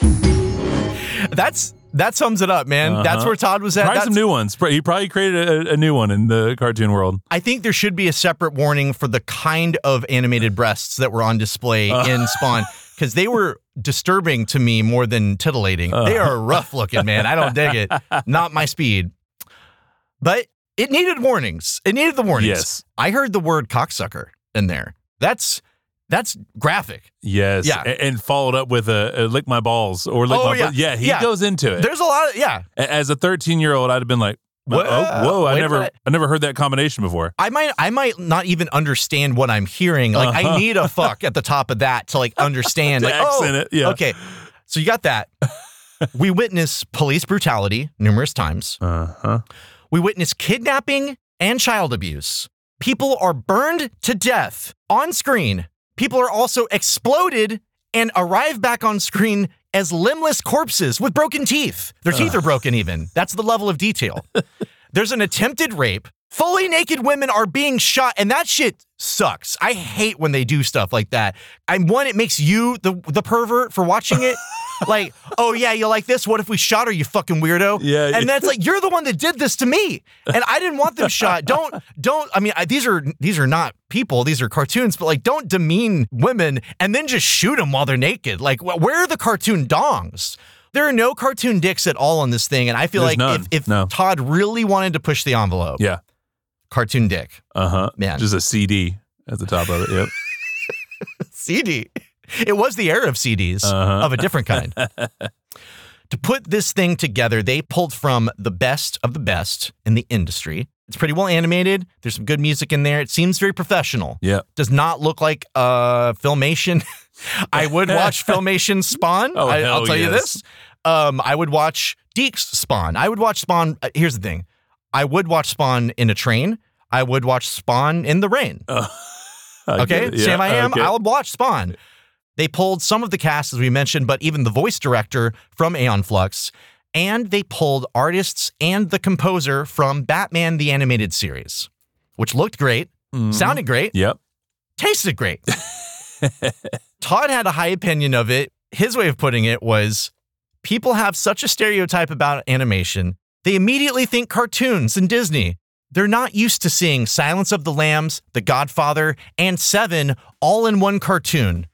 That's that sums it up, man. That's where Todd was at.
Probably
That's-
some new ones. He probably created a, a new one in the cartoon world.
I think there should be a separate warning for the kind of animated breasts that were on display in *laughs* Spawn because they were disturbing to me more than titillating. Uh. They are rough looking, man. I don't dig it. *laughs* Not my speed. But it needed warnings. It needed the warnings.
Yes.
I heard the word cocksucker in there. That's that's graphic.
Yes.
Yeah.
And, followed up with a, a lick my balls or lick
Oh,
my
yeah.
bu- yeah. He
Yeah.
goes into it.
There's a lot of yeah.
As a 13 year old, I'd have been like,
Whoa,
oh, whoa! I never,
minute.
I never heard that combination before.
I might I might not even understand what I'm hearing. Like I
Uh-huh.
need a fuck at the top of that to like *laughs* understand.
To
like oh,
it, yeah.
Okay. So you got that. *laughs* we witness police brutality numerous times.
Uh huh.
We witness kidnapping and child abuse. People are burned to death on screen. People are also exploded and arrive back on screen as limbless corpses with broken teeth. Their teeth are broken, even. That's the level of detail. *laughs* There's an attempted rape. Fully naked women are being shot, and that shit sucks. I hate when they do stuff like that. I'm one, it makes you the the pervert for watching it. *laughs* like, oh yeah, you like this? What if we shot her, you fucking weirdo?
Yeah, yeah.
And that's like you're the one that did this to me, and I didn't want them shot. Don't don't. I mean, I, these are these are not people. These are cartoons, but like, don't demean women and then just shoot them while they're naked. Like, wh- where are the cartoon dongs? There are no cartoon dicks at all on this thing, and I feel
There's
like
none.
if, if
No.
Todd really wanted to push the envelope,
Yeah.
cartoon dick.
Uh huh.
Man.
Just a CD at the top of it. Yep. *laughs*
CD. It was the era of CDs
Uh-huh.
of a different kind. *laughs* to put this thing together, they pulled from the best of the best in the industry. It's pretty well animated. There's some good music in there. It seems very professional.
Yep.
Does not look like uh, Filmation. *laughs* I would watch *laughs* Filmation Spawn.
Oh,
I,
hell
I'll tell you
yes.
this. Um, I would watch DiC's Spawn. I would watch Spawn. uh, here's the thing. I would watch Spawn in a train. I would watch Spawn in the rain.
I
Okay,
it.
Sam, I am.
okay.
I'll watch Spawn. They pulled some of the cast, as we mentioned, but even the voice director from Aeon Flux, and they pulled artists and the composer from Batman the Animated Series, which looked great,
Mhm.
sounded great,
Yep.
tasted great. *laughs* Todd had a high opinion of it. His way of putting it was people have such a stereotype about animation, they immediately think cartoons and Disney. They're not used to seeing Silence of the Lambs, The Godfather, and Seven all in one cartoon.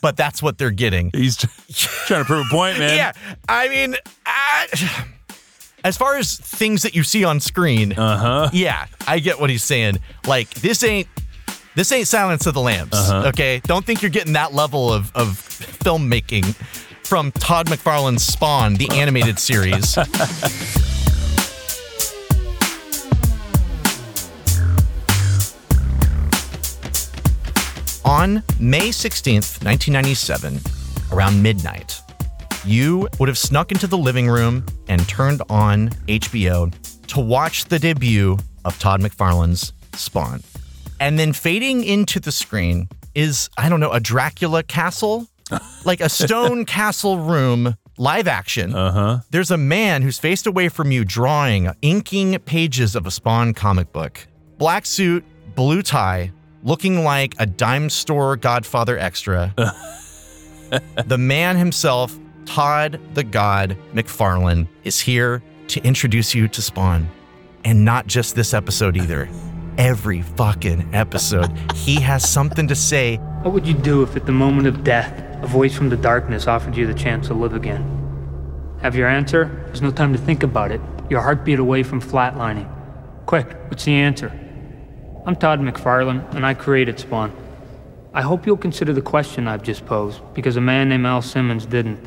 But that's what they're getting.
He's *laughs* trying to prove a point, man.
Yeah, I mean, I, as far as things that you see on screen,
Uh huh.
yeah, I get what he's saying. Like this ain't this ain't Silence of the Lambs.
Uh-huh.
Okay, don't think you're getting that level of of filmmaking from Todd McFarlane's Spawn, the animated series. *laughs* On May 16th, 1997, around midnight, you would have snuck into the living room and turned on HBO to watch the debut of Todd McFarlane's Spawn. And then fading into the screen is, I don't know, a Dracula castle? *laughs* like a stone castle room live action.
Uh huh.
There's a man who's faced away from you drawing, inking pages of a Spawn comic book. Black suit, blue tie, looking like a dime store Godfather extra. *laughs* the man himself, Todd the God McFarlane, is here to introduce you to Spawn. And not just this episode either. Every fucking episode, he has something to say.
What would you do if at the moment of death, a voice from the darkness offered you the chance to live again? Have your answer? There's no time to think about it. Your heartbeat away from flatlining. Quick, what's the answer? I'm Todd McFarlane, and I created Spawn. I hope you'll consider the question I've just posed, because a man named Al Simmons didn't.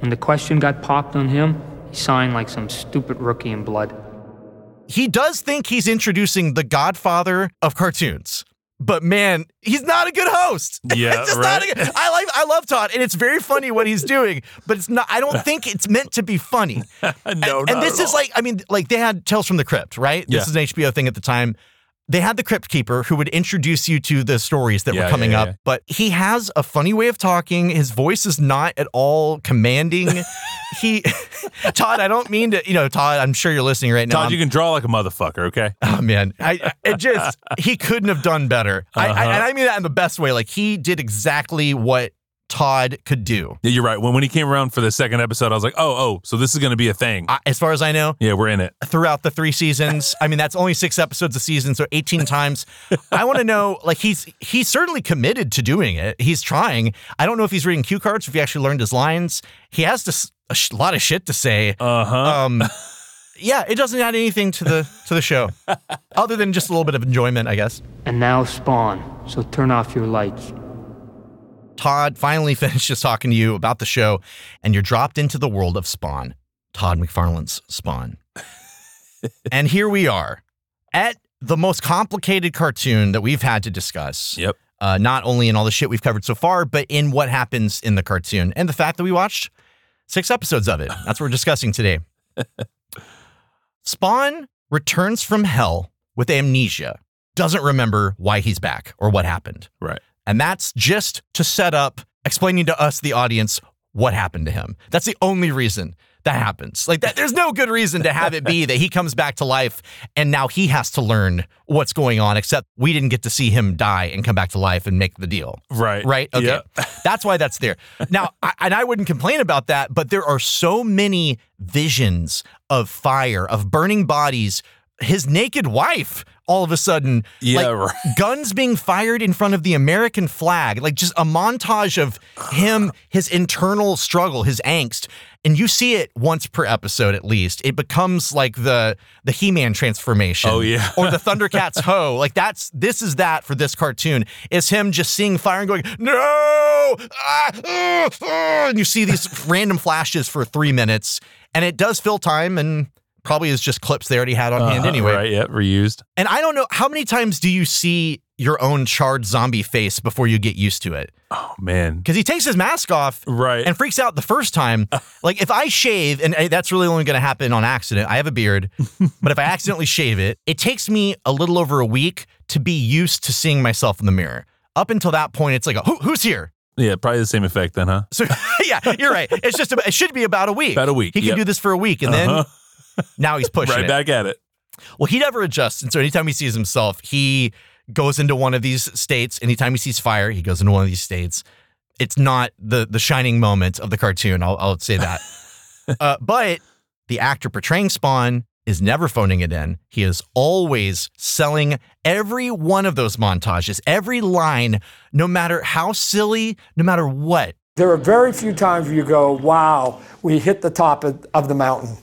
When the question got popped on him, he signed like some stupid rookie in blood.
he does think he's introducing the godfather of cartoons. But man, he's not a good host. *laughs*
Yeah,
It's just not a
right?
good- I like I love Todd and it's very funny what he's doing, but it's not I don't think it's meant to be funny. *laughs*
No,
and,
not
and this
at
is
all.
like I mean like they had Tales from the Crypt, right?
Yeah.
This is an HBO thing at the time. They had the Crypt Keeper who would introduce you to the stories that
Yeah,
were coming
yeah,
up, but he has a funny way of talking. His voice is not at all commanding. *laughs* he *laughs* Todd, I don't mean to, you know, Todd, I'm sure you're listening right now.
Todd,
I'm-
you can draw like a motherfucker, okay? *laughs*
Oh man, I it just he couldn't have done better. I, I,
Uh-huh.
and I mean that in the best way. Like he did exactly what Todd could do.
Yeah, you're right. When when he came around for the second episode, I was like, oh, oh, so this is going to be a thing.
I, as far as I know,
yeah, we're in it.
throughout the three seasons, I mean that's only six episodes a season, so 18 times. I want to know, like he's he's certainly committed to doing it. He's trying. I don't know if he's reading cue cards, if he actually learned his lines. He has to, s- a sh- lot of shit to say.
Uh huh.
Um, yeah, it doesn't add anything to the to the show, other than just a little bit of enjoyment, I guess.
And now Spawn, so turn off your lights.
Todd finally *laughs* finishes talking to you about the show, and you're dropped into the world of Spawn, Todd McFarlane's Spawn. *laughs* and here we are at the most complicated cartoon that we've had to discuss.
Yep.
Uh, not only in all the shit we've covered so far, but in what happens in the cartoon and the fact that we watched six episodes of it. That's what we're discussing today. *laughs* Spawn returns from hell with amnesia, doesn't remember why he's back or what happened.
Right.
And that's just to set up explaining to us, the audience, what happened to him. That's the only reason. that happens. Like that, there's no good reason to have it be that he comes back to life and now he has to learn what's going on. Except we didn't get to see him die and come back to life and make the deal.
Right.
Right. Okay.
Yeah. *laughs*
That's why that's there. Now, I, and I wouldn't complain about that, but there are so many visions of fire, of burning bodies. His naked wife, all of a sudden,
Yeah,
like,
right. *laughs*
guns being fired in front of the American flag, like just a montage of him, his internal struggle, his angst. And you see it once per episode at least. It becomes like the the He-Man transformation.
Oh, yeah.
or the *laughs* Thundercats hoe. Like that's this is that for this cartoon. Is him just seeing fire and going, no! Ah, ah, ah," and you see these random flashes for three minutes. And it does fill time and probably is just clips they already had on hand
Uh-huh,
anyway.
Right. Yeah. Reused.
And I don't know how many times do you see your own charred zombie face before you get used to it?
Oh man.
Because he takes his mask off
Right.
and freaks out the first time. *laughs* like if I shave, and uh, that's really only going to happen on accident. I have a beard, *laughs* but if I accidentally shave it, it takes me a little over a week to be used to seeing myself in the mirror. Up until that point, it's like, a, Who, who's here?
Yeah. Probably the same effect then, huh?
So *laughs* yeah, you're right. It's just about, it should be about a week.
About a week,
He can
yep.
do this for a week, and
Uh-huh.
then now he's pushing
Right
it.
back at it.
Well, he never adjusts. And so anytime he sees himself, he goes into one of these states. Anytime he sees fire, he goes into one of these states. It's not the the shining moment of the cartoon. I'll, I'll say that. *laughs* uh, but the actor portraying Spawn is never phoning it in. He is always selling every one of those montages, every line, no matter how silly, no matter what.
There are very few times where you go, wow, we hit the top of, of the mountain.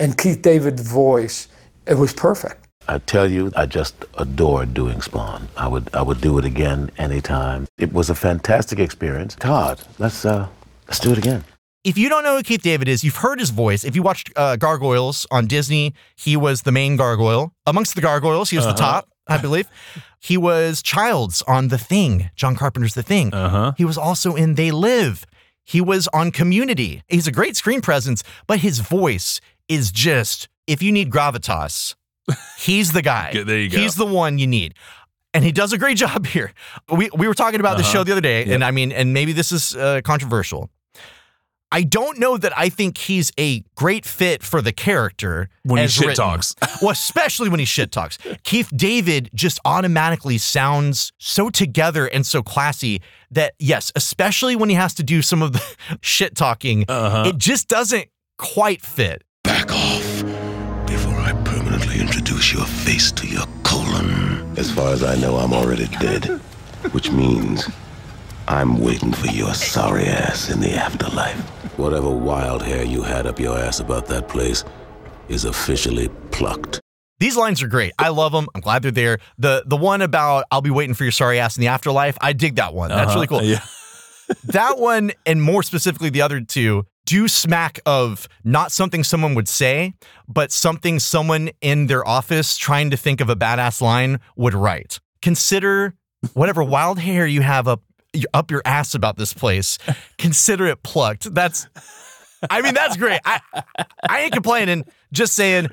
And Keith David's voice, it was perfect.
I tell you, I just adored doing Spawn. I would I would do it again anytime. It was a fantastic experience. Todd, let's uh let's do it again.
if you don't know who Keith David is, you've heard his voice. If you watched uh, Gargoyles on Disney, he was the main gargoyle. Amongst the gargoyles, he was the top, I believe. *laughs* He was Childs on The Thing, John Carpenter's The Thing.
Uh-huh.
He was also in They Live. He was on Community. He's a great screen presence, but his voice is just, if you need gravitas, he's the guy. *laughs*
There you go.
He's the one you need. And he does a great *laughs* job here. We, we were talking about
Uh-huh.
show the other day,
Yep.
and I mean, and maybe this is uh, controversial. I don't know that I think he's a great fit for the character
When he shit
written.
talks. *laughs*
well, especially when he shit talks. Keith David just automatically sounds so together and so classy that yes, especially when he has to do some of the shit talking,
Uh-huh.
it just doesn't quite fit.
Back off before I permanently introduce your face to your colon. As far as I know, I'm already dead, which means I'm waiting for your sorry ass in the afterlife. Whatever wild hair you had up your ass about that place is officially plucked.
These lines are great. I love them. I'm glad they're there. The the one about I'll be waiting for your sorry ass in the afterlife. I dig that one. That's
Uh-huh.
really cool.
Yeah.
that one and more specifically the other two do smack of not something someone would say, but something someone in their office trying to think of a badass line would write. Consider whatever wild hair you have up up your ass about this place. Consider it plucked. That's I mean that's great. I I ain't complaining. Just saying.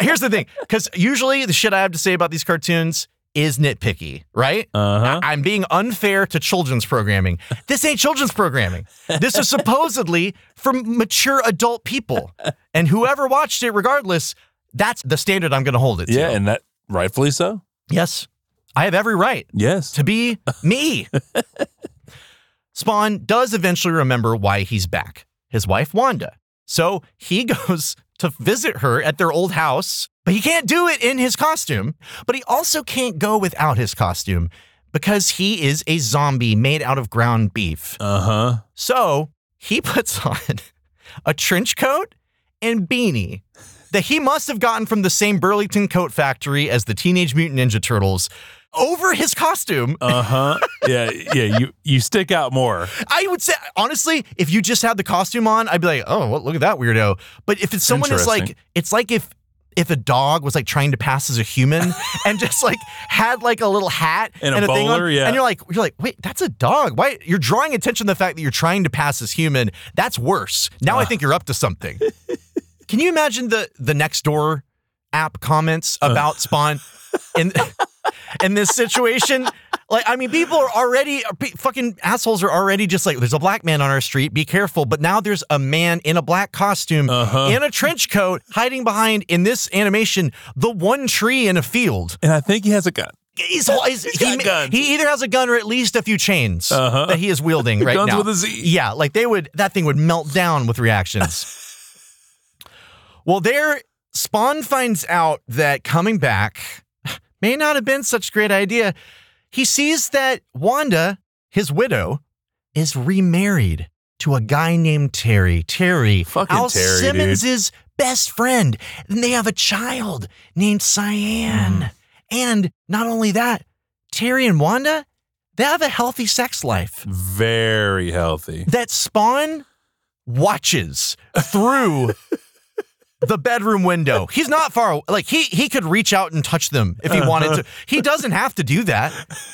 Here's the thing, because usually the shit I have to say about these cartoons is nitpicky, right?
Uh-huh.
I- I'm being unfair to children's programming. *laughs* This ain't children's programming. This is supposedly for mature adult people. And whoever watched it, regardless, that's the standard I'm going to hold it to.
Yeah, and that rightfully so.
yes, I have every right
Yes.
to be me. Spawn does eventually remember why he's back his wife, Wanda. So he *laughs* goes to visit her at their old house, but he can't do it in his costume. But he also can't go without his costume because he is a zombie made out of ground beef.
Uh-huh.
So he *laughs* puts on a trench coat and beanie that he must have gotten from the same Burlington coat factory as the Teenage Mutant Ninja Turtles over his costume. *laughs*
Uh-huh. yeah, yeah, you you stick out more.
I would say, honestly, if you just had the costume on, I'd be like, oh, well, look at that weirdo. But if it's someone is like, it's like if if a dog was like trying to pass as a human *laughs* and just like had like a little hat
And a
thing on,
bowler, yeah.
and you're like, you're like, wait, that's a dog. Why you're drawing attention to the fact that you're trying to pass as human? That's worse. Now I think you're up to something. Can you imagine the the next door app comments about Spawn in *laughs* *laughs* in this situation? Like, I mean, people are already fucking assholes are already just like, there's a black man on our street, be careful. But now there's a man in a black costume
Uh-huh.
in a trench coat hiding behind in this animation the one tree in a field.
And I think he has a gun.
He's, he's,
He's
he,
got
ma-
guns.
he either has a gun or at least a few chains
Uh-huh.
that he is wielding *laughs* right
Guns
now.
with a Z.
Yeah, like they would that thing would melt down with reactions. *laughs* well, there Spawn finds out that coming back may not have been such a great idea. He sees that Wanda, his widow, is remarried to a guy named Terry. Terry,
Fucking
Al
Terry, dude.
Best friend. And they have a child named Cyan.
Mm.
And not only that, Terry and Wanda, they have a healthy sex life
Very healthy.
that Spawn watches through *laughs* the bedroom window. He's not far away. Like he he could reach out and touch them if he wanted to. *laughs* He doesn't have to do that.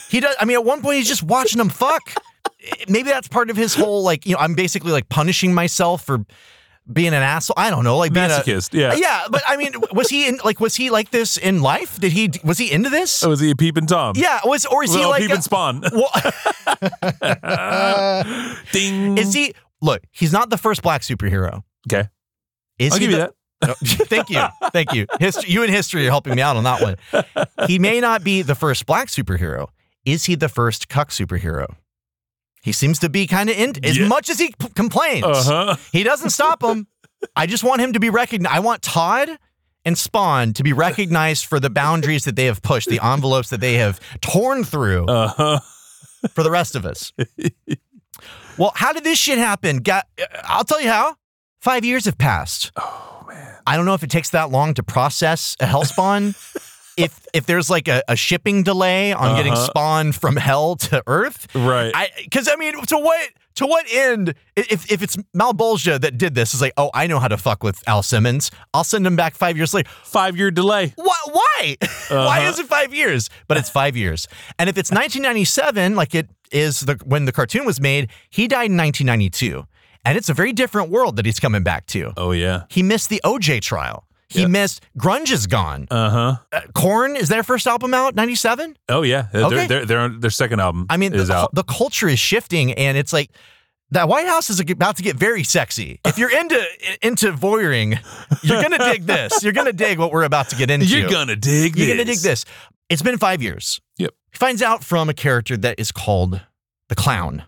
He does. I mean, at one point he's just watching them fuck. Maybe that's part of his whole like you know I'm basically like punishing myself for being an asshole. I don't know, like being a
Masochist, yeah.
yeah. But I mean, was he in like was he like this in life? Did he was he into this?
Oh, is he a peeping Tom?
Yeah, was or is he
Well,
like
peeping
a-
spawn. *laughs*
Well, *laughs*
Ding.
is he? Look, he's not the first black superhero.
okay?
Is
I'll
he
give you that.
No, thank you. Thank you. History, you and history are helping me out on that one. He may not be the first black superhero. Is he the first cuck superhero? He seems to be kind of in as
Yeah.
much as he p- complains.
Uh-huh.
He doesn't stop him. I just want him to be recognized. I want Todd and Spawn to be recognized for the boundaries that they have pushed, the envelopes that they have torn through
Uh-huh.
for the rest of us. *laughs* well, how did this shit happen? Got, I'll tell you how. Five years have passed.
Oh man.
I don't know if it takes that long to process a hell spawn. *laughs* if if there's like a, a shipping delay on getting
Uh-huh.
spawn from hell to Earth,
Right.
I because I mean, to what to what end? If if it's Malebolgia that did this, is like, oh, I know how to fuck with Al Simmons. I'll send him back five years later.
Five year delay.
Why? Why? *laughs* why
Uh-huh.
is it five years? But it's five years. And if it's 1997, like it is the when the cartoon was made, he died in 1992, and it's a very different world that he's coming back to.
Oh yeah.
He missed the OJ trial. He missed Grunge is gone.
Uh-huh.
Uh, Korn is their first album out 97.
Oh yeah. Their
Okay.
their their their second album.
I mean,
is
the,
out.
the culture is shifting, and it's like that White House is about to get very sexy. If you're into into voyeuring, you're gonna dig this. You're gonna dig what we're about to get into.
You're gonna dig
You're
this.
gonna dig this. It's been five years.
Yep.
He finds out from a character that is called the Clown.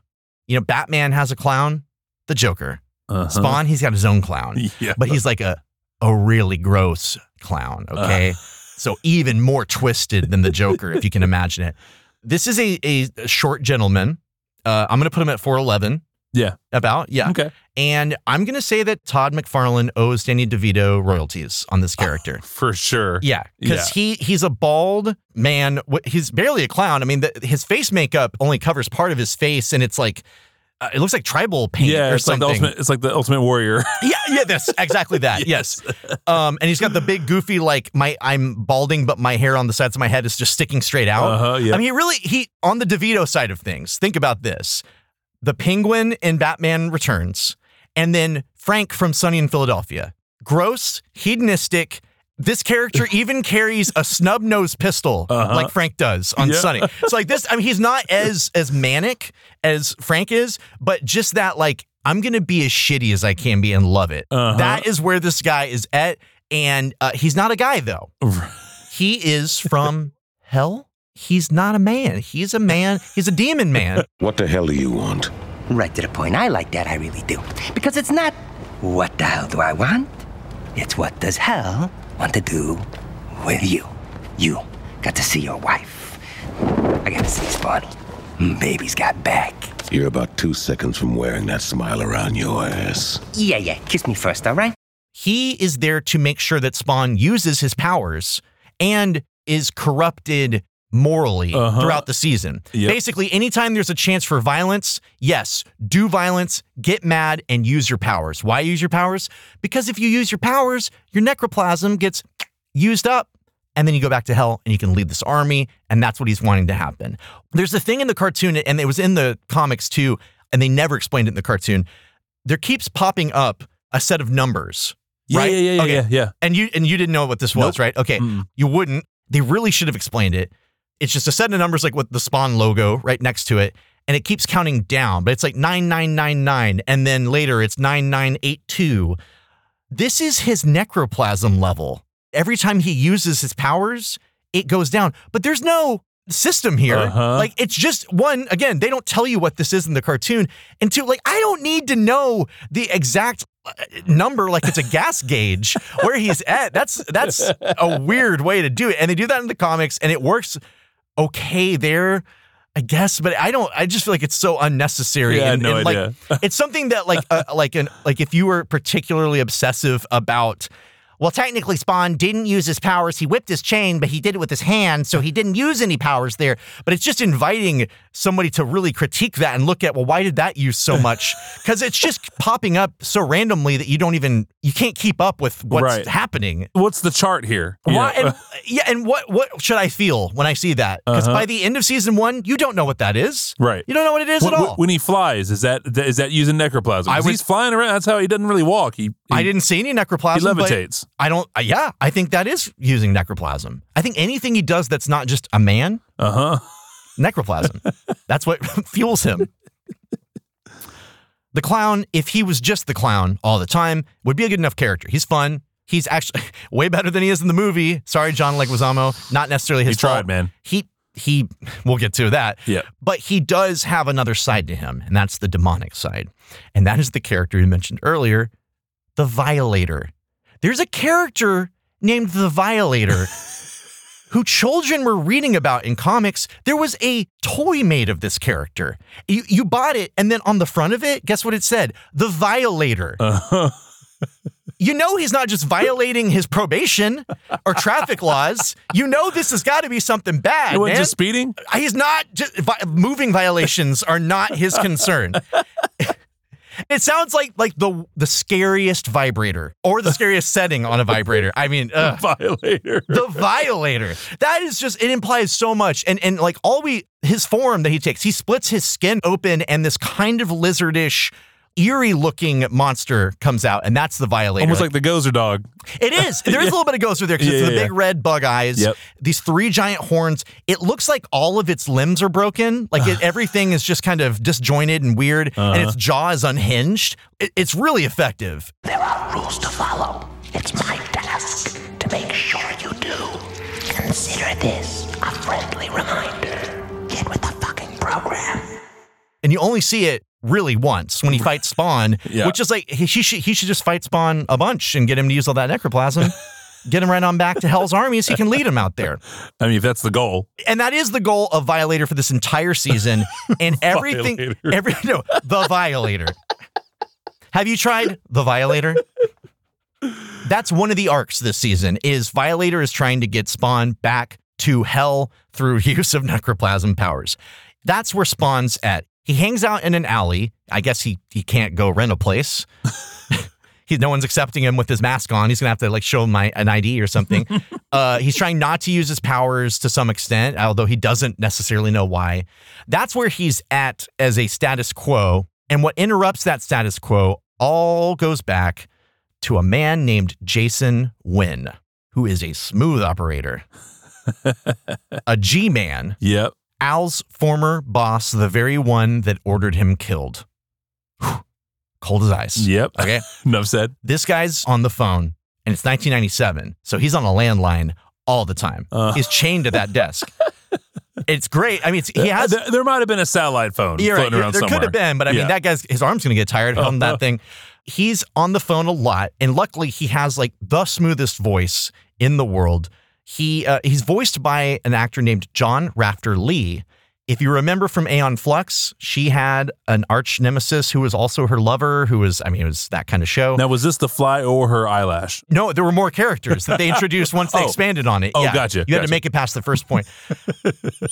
You know, Batman has a clown, the Joker.
Uh-huh.
Spawn, he's got his own clown, *laughs*
Yeah.
but he's like a a really gross clown. Okay, so even more twisted than the Joker, if you can *laughs* imagine it. This is a a short gentleman. Uh, I'm gonna put him at 4'11.
Yeah.
About yeah.
Okay.
And I'm gonna say that Todd McFarlane owes Danny DeVito royalties on this character.
For sure.
Yeah, because he he's a bald man. He's barely a clown. I mean, the, his face makeup only covers part of his face, and it's like uh, it looks like tribal paint
Yeah,
or
it's like
something.
the ultimate. It's like the Ultimate Warrior. *laughs*
yeah, yeah, that's exactly that. *laughs* yes. Um, and he's got the big goofy like my I'm balding, but my hair on the sides of my head is just sticking straight out.
Uh-huh, yeah.
I mean, he really he on the DeVito side of things. Think about this: the Penguin in Batman Returns, and then Frank from Sunny in Philadelphia. Gross, hedonistic. This character even carries a snub nose pistol
Uh-huh.
like Frank does on
Yeah.
Sunny. It's like this. I mean, he's not as as manic as Frank is, but just that like I'm gonna be as shitty as I can be and love it.
Uh-huh.
That is where this guy is at, and uh, he's not a guy though. *laughs* He is from hell. He's not a man. He's a man. He's a demon man. *laughs*
What the hell do you want?
Right to the point. I like that, I really do. Because it's not what the hell do I want? It's what does hell want to do with you? You got to see your wife. I got to see Spawn. Mm, baby's got back.
You're about two seconds from wearing that smile around your ass.
Yeah, yeah. Kiss me first, all right?
He is there to make sure that Spawn uses his powers and is corrupted morally
Uh-huh.
throughout the season.
Yep.
Basically, anytime there's a chance for violence, yes, do violence, get mad, and use your powers. Why use your powers? Because if you use your powers, your necroplasm gets used up. And then you go back to hell and you can lead this army. And that's what he's wanting to happen. There's a thing in the cartoon, and it was in the comics too, and they never explained it in the cartoon. There keeps popping up a set of numbers.
Yeah,
right?
yeah, yeah, yeah,
Okay.
yeah, yeah.
And you and you didn't know what this was,
Nope.
right? Okay.
Mm-mm.
You wouldn't. They really should have explained it. It's just a set of numbers like with the Spawn logo right next to it. And it keeps counting down, but it's like 9999. And then later it's 9982. This is his necroplasm level. Every time he uses his powers, it goes down. But there's no system here.
Uh-huh.
Like it's just one, again, they don't tell you what this is in the cartoon. And two, like, I don't need to know the exact uh, number like it's a gas *laughs* gauge where he's at. That's that's *laughs* a weird way to do it. And they do that in the comics and it works okay there. I guess, but I don't. I just feel like it's so unnecessary.
Yeah,
and,
no
and, like,
idea. *laughs*
it's something that like uh, like an like if you were particularly obsessive about well technically spawn didn't use his powers he whipped his chain but he did it with his hand so he didn't use any powers there but it's just inviting somebody to really critique that and look at well why did that use so *laughs* much because it's just popping up so randomly that you don't even you can't keep up with what's
Right.
happening
What's the chart here?
why,
Yeah.
and, *laughs* yeah, and what what should I feel when I see that? Because
Uh-huh.
by the end of season one, you don't know what that is.
Right.
You don't know what it is
When,
at all.
when he flies, is that is that using necroplasm?
I would-
he's flying around. That's how he doesn't really walk. He, he
I didn't see any necroplasm.
He levitates.
I don't. Uh, yeah, I think that is using necroplasm. I think anything he does that's not just a man,
Uh huh.
necroplasm. that's what *laughs* fuels him. The clown, if he was just the clown all the time, would be a good enough character. He's fun. He's actually *laughs* way better than he is in the movie. Sorry, John Leguizamo. Not necessarily his
He tried,
fault.
man.
He he. We'll get to that.
Yeah.
But he does have another side to him, and that's the demonic side, and that is the character you mentioned earlier, the Violator. There's a character named the Violator. *laughs* who children were reading about in comics. There was a toy made of this character. You, you bought it, and then on the front of it, guess what it said? The Violator.
Uh-huh. *laughs*
You know he's not just violating his probation or traffic laws. You know this has got to be something bad.
He wasn't just speeding.
He's not just moving violations are not his concern. *laughs* It sounds like like the the scariest vibrator or the scariest *laughs* setting on a vibrator. I mean, ugh.
Violator.
the violator. That is just it implies so much. And and like all we his form that he takes, he splits his skin open and this kind of lizardish eerie looking monster comes out and that's the violator.
Almost like the Gozer dog.
It is. There is a little bit of Gozer there because *laughs*
Yeah,
it's the
yeah,
big red bug eyes.
Yep.
These three giant horns. It looks like all of its limbs are broken. Like it, everything is just kind of disjointed and weird, and
Uh-huh.
its jaw is unhinged. It, it's really effective.
There are rules to follow. It's my task to make sure you do. Consider this a friendly reminder. Get with the fucking program.
and you only see it really once when he fights Spawn,
Yeah.
which is like he, he should he should just fight Spawn a bunch and get him to use all that necroplasm. *laughs* Get him right on back to Hell's Army so he can lead him out there.
I mean, if that's the goal.
And that is the goal of Violator for this entire season. *laughs* And everything,
Violator.
every no, the Violator. Have you tried the Violator? That's one of the arcs this season. Is Violator is trying to get Spawn back to hell through *laughs* use of necroplasm powers. That's where Spawn's at. He hangs out in an alley. I guess he he can't go rent a place. *laughs* He, no one's accepting him with his mask on. He's gonna have to like show my an ID or something. *laughs* uh, he's trying not to use his powers to some extent, although he doesn't necessarily know why. That's where he's at as a status quo, and what interrupts that status quo all goes back to a man named Jason Wynn, who is a smooth operator, *laughs* a G man,
Yep.
Al's former boss, the very one that ordered him killed. Whew. Cold as ice.
Yep.
Okay. *laughs*
Enough said.
This guy's on the phone and it's 1997. So he's on a landline all the time.
Uh.
He's chained to that desk. *laughs* it's great. I mean, he has.
there, there might have been a satellite phone
You're right.
around
There
somewhere.
could have been, but I mean,
Yeah.
that guy's his arm's going to get tired
Uh-huh.
that thing. He's on the phone a lot, and luckily, he has like the smoothest voice in the world. He uh, he's voiced by an actor named John Rafter Lee. If you remember from Aeon Flux, she had an arch nemesis who was also her lover, who was, I mean, it was that kind of show.
Now, was this the fly or her eyelash?
No, there were more characters that they *laughs* introduced once they
Oh.
expanded on it.
Oh,
yeah.
gotcha,
You had to make it past the first point. *laughs*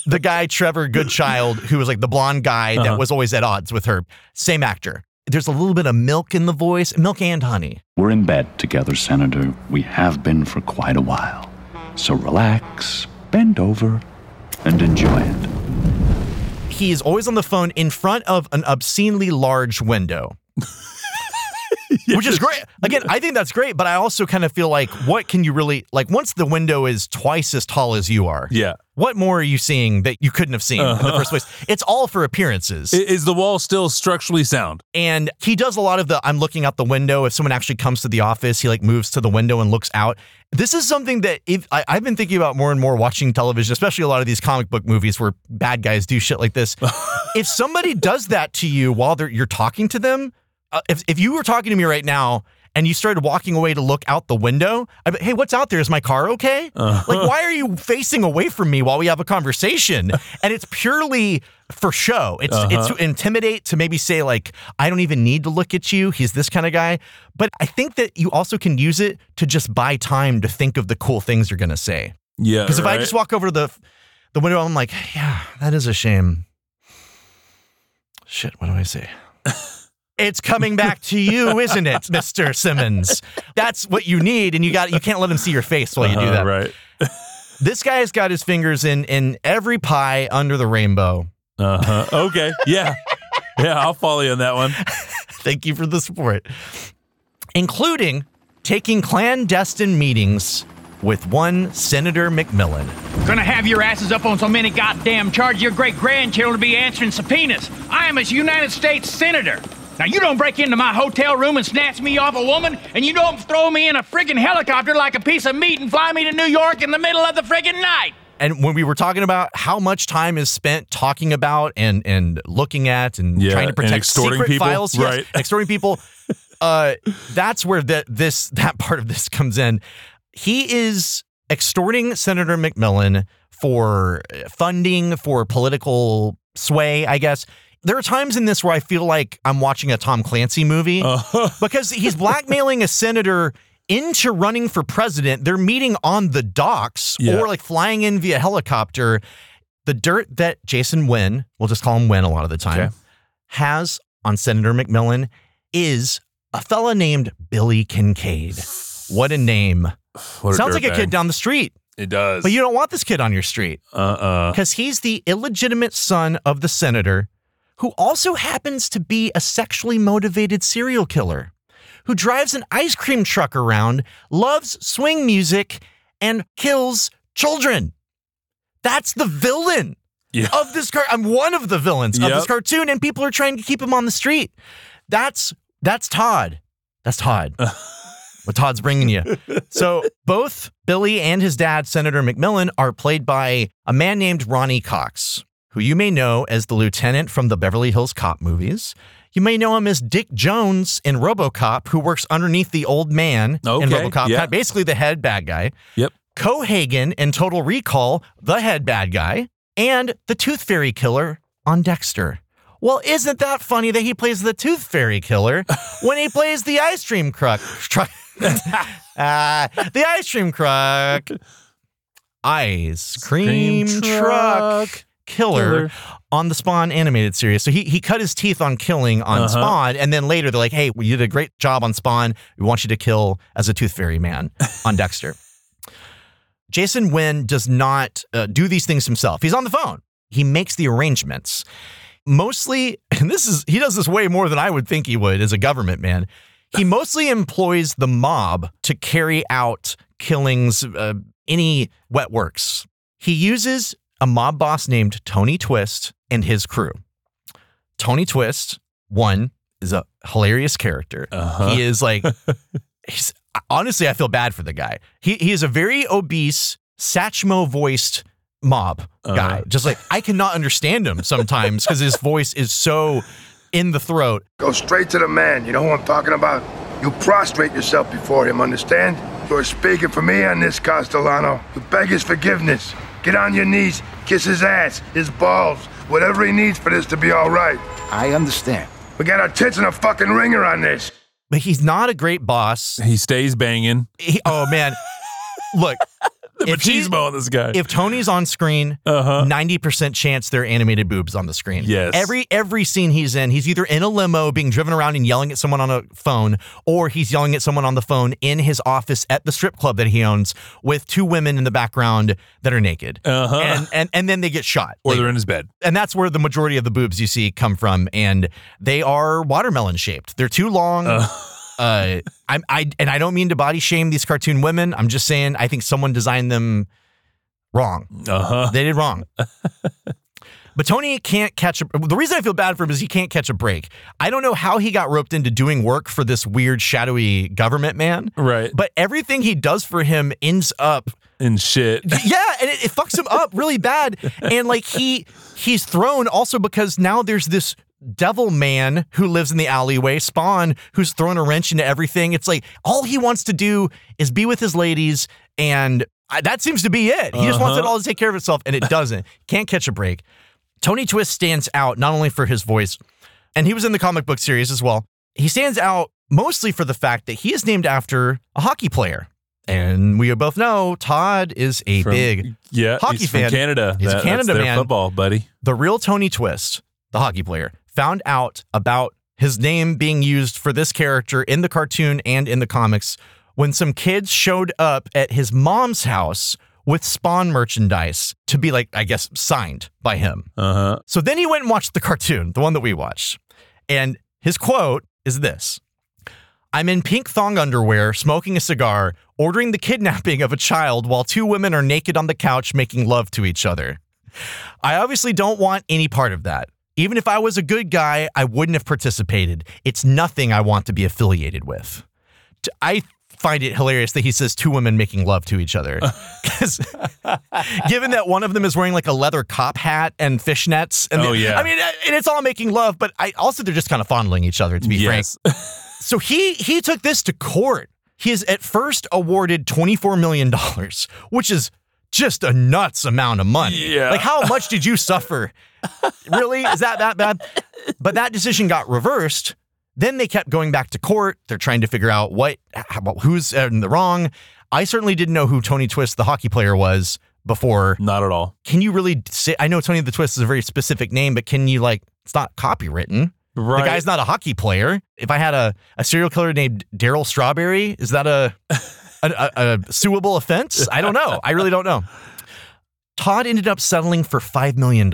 the guy, Trevor Goodchild, who was like the blonde guy
Uh-huh.
that was always at odds with her, same actor. There's a little bit of milk in the voice, milk and honey.
We're in bed together, Senator. We have been for quite a while. So relax, bend over, and enjoy it.
He is always on the phone in front of an obscenely large window. *laughs* *laughs* which is great. Again, I think that's great, but I also kind of feel like, what can you really like? Once the window is twice as tall as you are,
Yeah.
What more are you seeing that you couldn't have seen in the
Uh-huh.
first place? It's all for appearances.
Is the wall still structurally sound?
and he does a lot of the I'm looking out the window. If someone actually comes to the office, he like moves to the window and looks out. This is something that if I, I've been thinking about more and more watching television, especially a lot of these comic book movies where bad guys do shit like this. *laughs* if somebody does that to you while they're you're talking to them, if if you were talking to me right now and you started walking away to look out the window, I'd be, hey, what's out there? Is my car okay? Like, why are you facing away from me while we have a conversation? *laughs* And it's purely for show. It's it's
Uh-huh.
to intimidate to maybe say like, I don't even need to look at you. He's this kind of guy. But I think that you also can use it to just buy time to think of the cool things you're gonna say.
Yeah.
Because if I just walk over to the the window, I'm like, yeah, that is a shame. Shit, what do I say? *laughs* it's coming back to you, isn't it, *laughs* Mr. Simmons? That's what you need, and you got you can't let him see your face while you do
Uh-huh,
that.
right. *laughs*
This guy's got his fingers in in every pie under the rainbow.
Uh huh. Okay. Yeah. Yeah, I'll follow you on that one. *laughs*
Thank you for the support. Including taking clandestine meetings with one Senator McMillan.
Gonna have your asses up on so many goddamn charges your great grandchildren will be answering subpoenas. I am a United States Senator. Now you don't break into my hotel room and snatch me off a woman, and you don't throw me in a friggin' helicopter like a piece of meat and fly me to New York in the middle of the friggin' night.
And when we were talking about how much time is spent talking about and and looking at and
Yeah,
trying to
and
protect
extorting
secret
people,
files, yes,
right. *laughs*
extorting people, uh, that's where that this that part of this comes in. He is extorting Senator McMillan for funding for political sway, I guess. There are times in this where I feel like I'm watching a Tom Clancy movie
Uh-huh. *laughs*
because he's blackmailing a senator into running for president. They're meeting on the docks
Yeah.
or like flying in via helicopter. The dirt that Jason Wynn, we'll just call him Wynn a lot of the time,
Okay.
has on Senator McMillan is a fella named Billy Kincaid. What a name. *sighs*
What
Sounds like a kid down the street,
It does.
but you don't want this kid on your street
Uh uh
because he's the illegitimate son of the senator who also happens to be a sexually motivated serial killer who drives an ice cream truck around, loves swing music, and kills children. That's the villain
Yeah.
of this car. I'm one of the villains of this cartoon, and people are trying to keep him on the street. That's that's Todd. That's Todd. *laughs* what Todd's bringing you. So both Billy and his dad, Senator McMillan, are played by a man named Ronny Cox, who you may know as the lieutenant from the Beverly Hills Cop movies. You may know him as Dick Jones in RoboCop, who works underneath the old man in RoboCop,
yeah.
basically the head bad guy.
Yep.
Cohaagen in Total Recall, the head bad guy, and the Tooth Fairy killer on Dexter. Well, isn't that funny that he plays the Tooth Fairy killer *laughs* when he plays the ice cream truck? truck Ah, *laughs* the ice cream truck. *laughs* Ice cream,
Cream
truck,
truck
killer,
killer.
on the Spawn animated series. So he he cut his teeth on killing on
Uh-huh.
Spawn, and then later they're like, "Hey, you did a great job on Spawn. We want you to kill as a Tooth Fairy man *laughs* on Dexter." Jason Wynn does not uh, do these things himself. He's on the phone. He makes the arrangements. Mostly, *laughs* and this is he does this way more than I would think he would as a government man. He *laughs* mostly employs the mob to carry out killings, uh, any wet works. He uses a mob boss named Tony Twist and his crew. Tony Twist, one, is a hilarious character.
Uh-huh.
He is like *laughs* he's honestly, I feel bad for the guy. He he is a very obese, Satchmo voiced mob guy.
Uh-huh.
Just like I cannot understand him sometimes because his voice is so in the throat.
Go straight to the man. You know who I'm talking about? You prostrate yourself before him, understand? You're speaking for me on this, Castellano. You beg his forgiveness. Get on your knees, kiss his ass, his balls, whatever he needs for this to be all right.
I understand.
We got our tits in a fucking ringer on this.
But he's not a great boss.
He stays banging.
He- oh man, *laughs* look.
The
he-
machismo on this guy.
if Tony's on screen,
Uh-huh.
90% chance they're animated boobs on the screen.
Yes.
Every every scene he's in, he's either in a limo being driven around and yelling at someone on a phone, or he's yelling at someone on the phone in his office at the strip club that he owns with two women in the background that are naked.
Uh-huh.
And, and and then they get shot.
or
Like,
they're in his bed.
and that's where the majority of the boobs you see come from. And they are watermelon shaped. They're too long.
Uh.
Uh, I'm I and I don't mean to body shame these cartoon women. I'm just saying I think someone designed them wrong.
Uh-huh.
They did wrong. *laughs* But Tony can't catch a. The reason I feel bad for him is he can't catch a break. I don't know how he got roped into doing work for this weird, shadowy government man.
Right.
But everything he does for him ends up
in shit. *laughs*
yeah, and it, it fucks him up really bad. And like he he's thrown also because now there's this devil man who lives in the alleyway, Spawn, who's thrown a wrench into everything. It's like all he wants to do is be with his ladies, and I, that seems to be it. He just wants it
Uh-huh.
all to take care of itself, and it *laughs* doesn't. Can't catch a break. Tony Twist stands out not only for his voice, and he was in the comic book series as well. He stands out mostly for the fact that he is named after a hockey player. And we both know Todd is a
From-
big
yeah,
hockey fan.
Canada.
He's
That-
a Canada man.
football, buddy.
The real Tony Twist, the hockey player, found out about his name being used for this character in the cartoon and in the comics when some kids showed up at his mom's house with Spawn merchandise to be like, I guess, signed by him.
Uh huh.
So then he went and watched the cartoon, the one that we watched. And his quote is this I'm in pink thong underwear, smoking a cigar, ordering the kidnapping of a child while two women are naked on the couch making love to each other. I obviously don't want any part of that. Even if I was a good guy, I wouldn't have participated. It's nothing I want to be affiliated with. I find it hilarious that he says two women making love to each other. *laughs* *laughs* Because given that one of them is wearing like a leather cop hat and fishnets, and
Oh, yeah.
I mean, uh, and it's all making love, but I also they're just kind of fondling each other. To be
Yes.
frank, *laughs* so he he took this to court. He is at first awarded twenty four million dollars, which is just a nuts amount of money.
Yeah.
Like how much did you suffer? Really? Is that that bad? But that decision got reversed. Then they kept going back to court. They're trying to figure out what how- who's in the wrong. I certainly didn't know who Tony Twist, the hockey player, was before.
Not at all.
Can you really say? I know Tony the Twist is a very specific name, but can you like? It's not copywritten.
Right.
The guy's not a hockey player. If I had a, a serial killer named Darryl Strawberry, is that a, a, a, a suable offense? I don't know. I really don't know. Todd ended up settling for $5 million.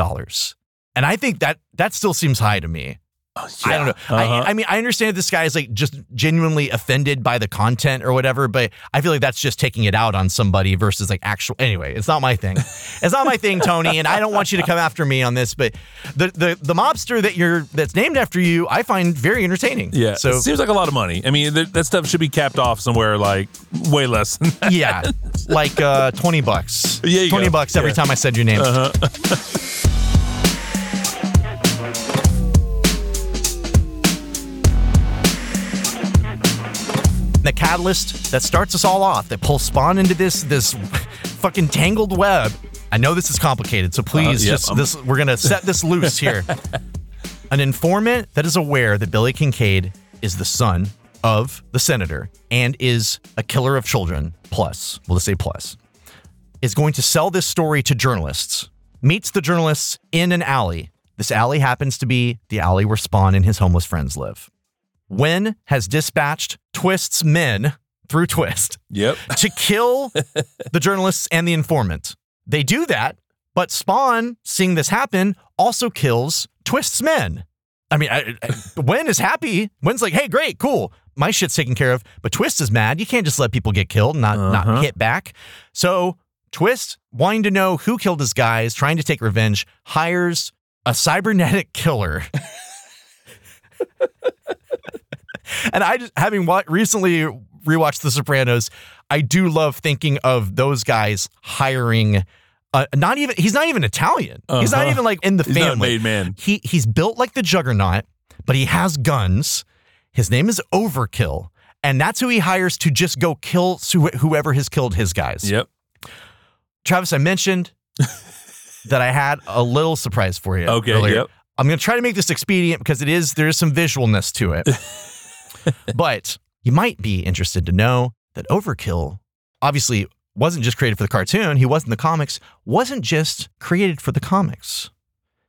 And I think that that still seems high to me. I don't know.
Uh-huh.
I, I mean, I understand this guy is like just genuinely offended by the content or whatever, but I feel like that's just taking it out on somebody versus like actual. Anyway, it's not my thing. It's not my thing, Tony, and I don't want you to come after me on this. But the the the mobster that you're that's named after you, I find very entertaining.
Yeah.
So
it seems like a lot of money. I mean, th- that stuff should be capped off somewhere like way less. Than that.
yeah, like uh, twenty bucks.
Yeah,
twenty
go.
bucks every
Yeah.
time I said your name.
Uh-huh. *laughs*
the catalyst that starts us all off, that pulls Spawn into this this *laughs* fucking tangled web. I know this is complicated, so please
Uh, yep,
just
I'm-
this we're gonna set this loose here. *laughs* An informant that is aware that Billy Kincaid is the son of the senator and is a killer of children, plus, we'll just say plus, is going to sell this story to journalists. Meets the journalists in an alley. This alley happens to be the alley where Spawn and his homeless friends live. Wynn has dispatched Twist's men through Twist
Yep. *laughs*
to kill the journalists and the informant. They do that, but Spawn, seeing this happen, also kills Twist's men. I mean, I, I, Wynn is happy. Wynn's like, "Hey, great, cool, my shit's taken care of." But Twist is mad. You can't just let people get killed and not
Uh-huh.
not hit back. So Twist, wanting to know who killed his guys, trying to take revenge, hires a cybernetic killer. *laughs* and I just having wa- recently rewatched The Sopranos, I do love thinking of those guys hiring. Uh, not even he's not even Italian. He's not
Uh-huh.
even like in the
He's
family.
made man.
He he's built like the Juggernaut, but he has guns. His name is Overkill, and that's who he hires to just go kill whoever has killed his guys.
Yep.
Travis, I mentioned *laughs* that I had a little surprise for you.
Okay,
earlier.
yep.
I'm going to try to make this expedient because it is there is some visualness to it. *laughs* *laughs* but you might be interested to know that Overkill obviously wasn't just created for the cartoon. He was in the comics. Wasn't just created for the comics.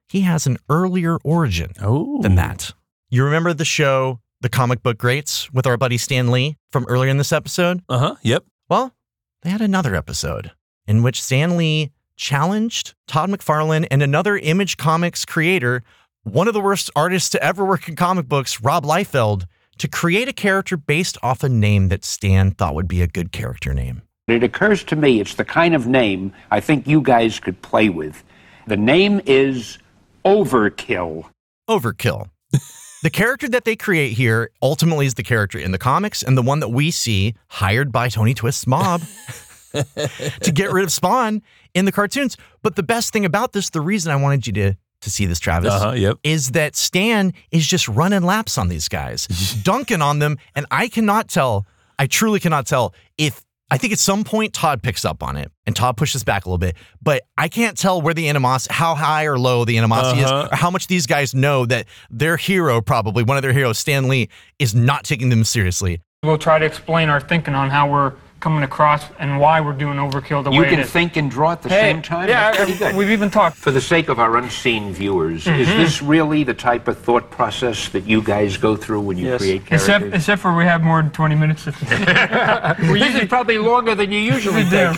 He has an earlier origin
Oh.
than that. You remember the show, The Comic Book Greats, with our buddy Stan Lee from earlier in this episode?
Uh huh. Yep.
Well, they had another episode in which Stan Lee challenged Todd McFarlane and another Image Comics creator, one of the worst artists to ever work in comic books, Rob Liefeld, to create a character based off a name that Stan thought would be a good character name.
It occurs to me it's the kind of name I think you guys could play with. The name is Overkill.
Overkill. *laughs* the character that they create here ultimately is the character in the comics and the one that we see hired by Tony Twist's mob *laughs* to get rid of Spawn in the cartoons. But the best thing about this, the reason I wanted you to to see this, Travis,
Uh-huh, yep.
is that Stan is just running laps on these guys, *laughs* dunking on them, and I cannot tell, I truly cannot tell if I think at some point Todd picks up on it and Todd pushes back a little bit, but I can't tell where the animosity, how high or low the animosity
Uh-huh.
is, or how much these guys know that their hero, probably one of their heroes, Stan Lee, is not taking them seriously.
We'll try to explain our thinking on how we're coming across and why we're doing overkill the
You
way
can
it is.
think and draw at the
Hey,
same time?
yeah,
That's pretty good.
we've even talked.
For the sake of our unseen viewers, is
Mhm.
this really the type of thought process that you guys go through when you create characters?
Except, except for we have more than 20 minutes. *laughs* *laughs*
this is probably longer than you usually
We do.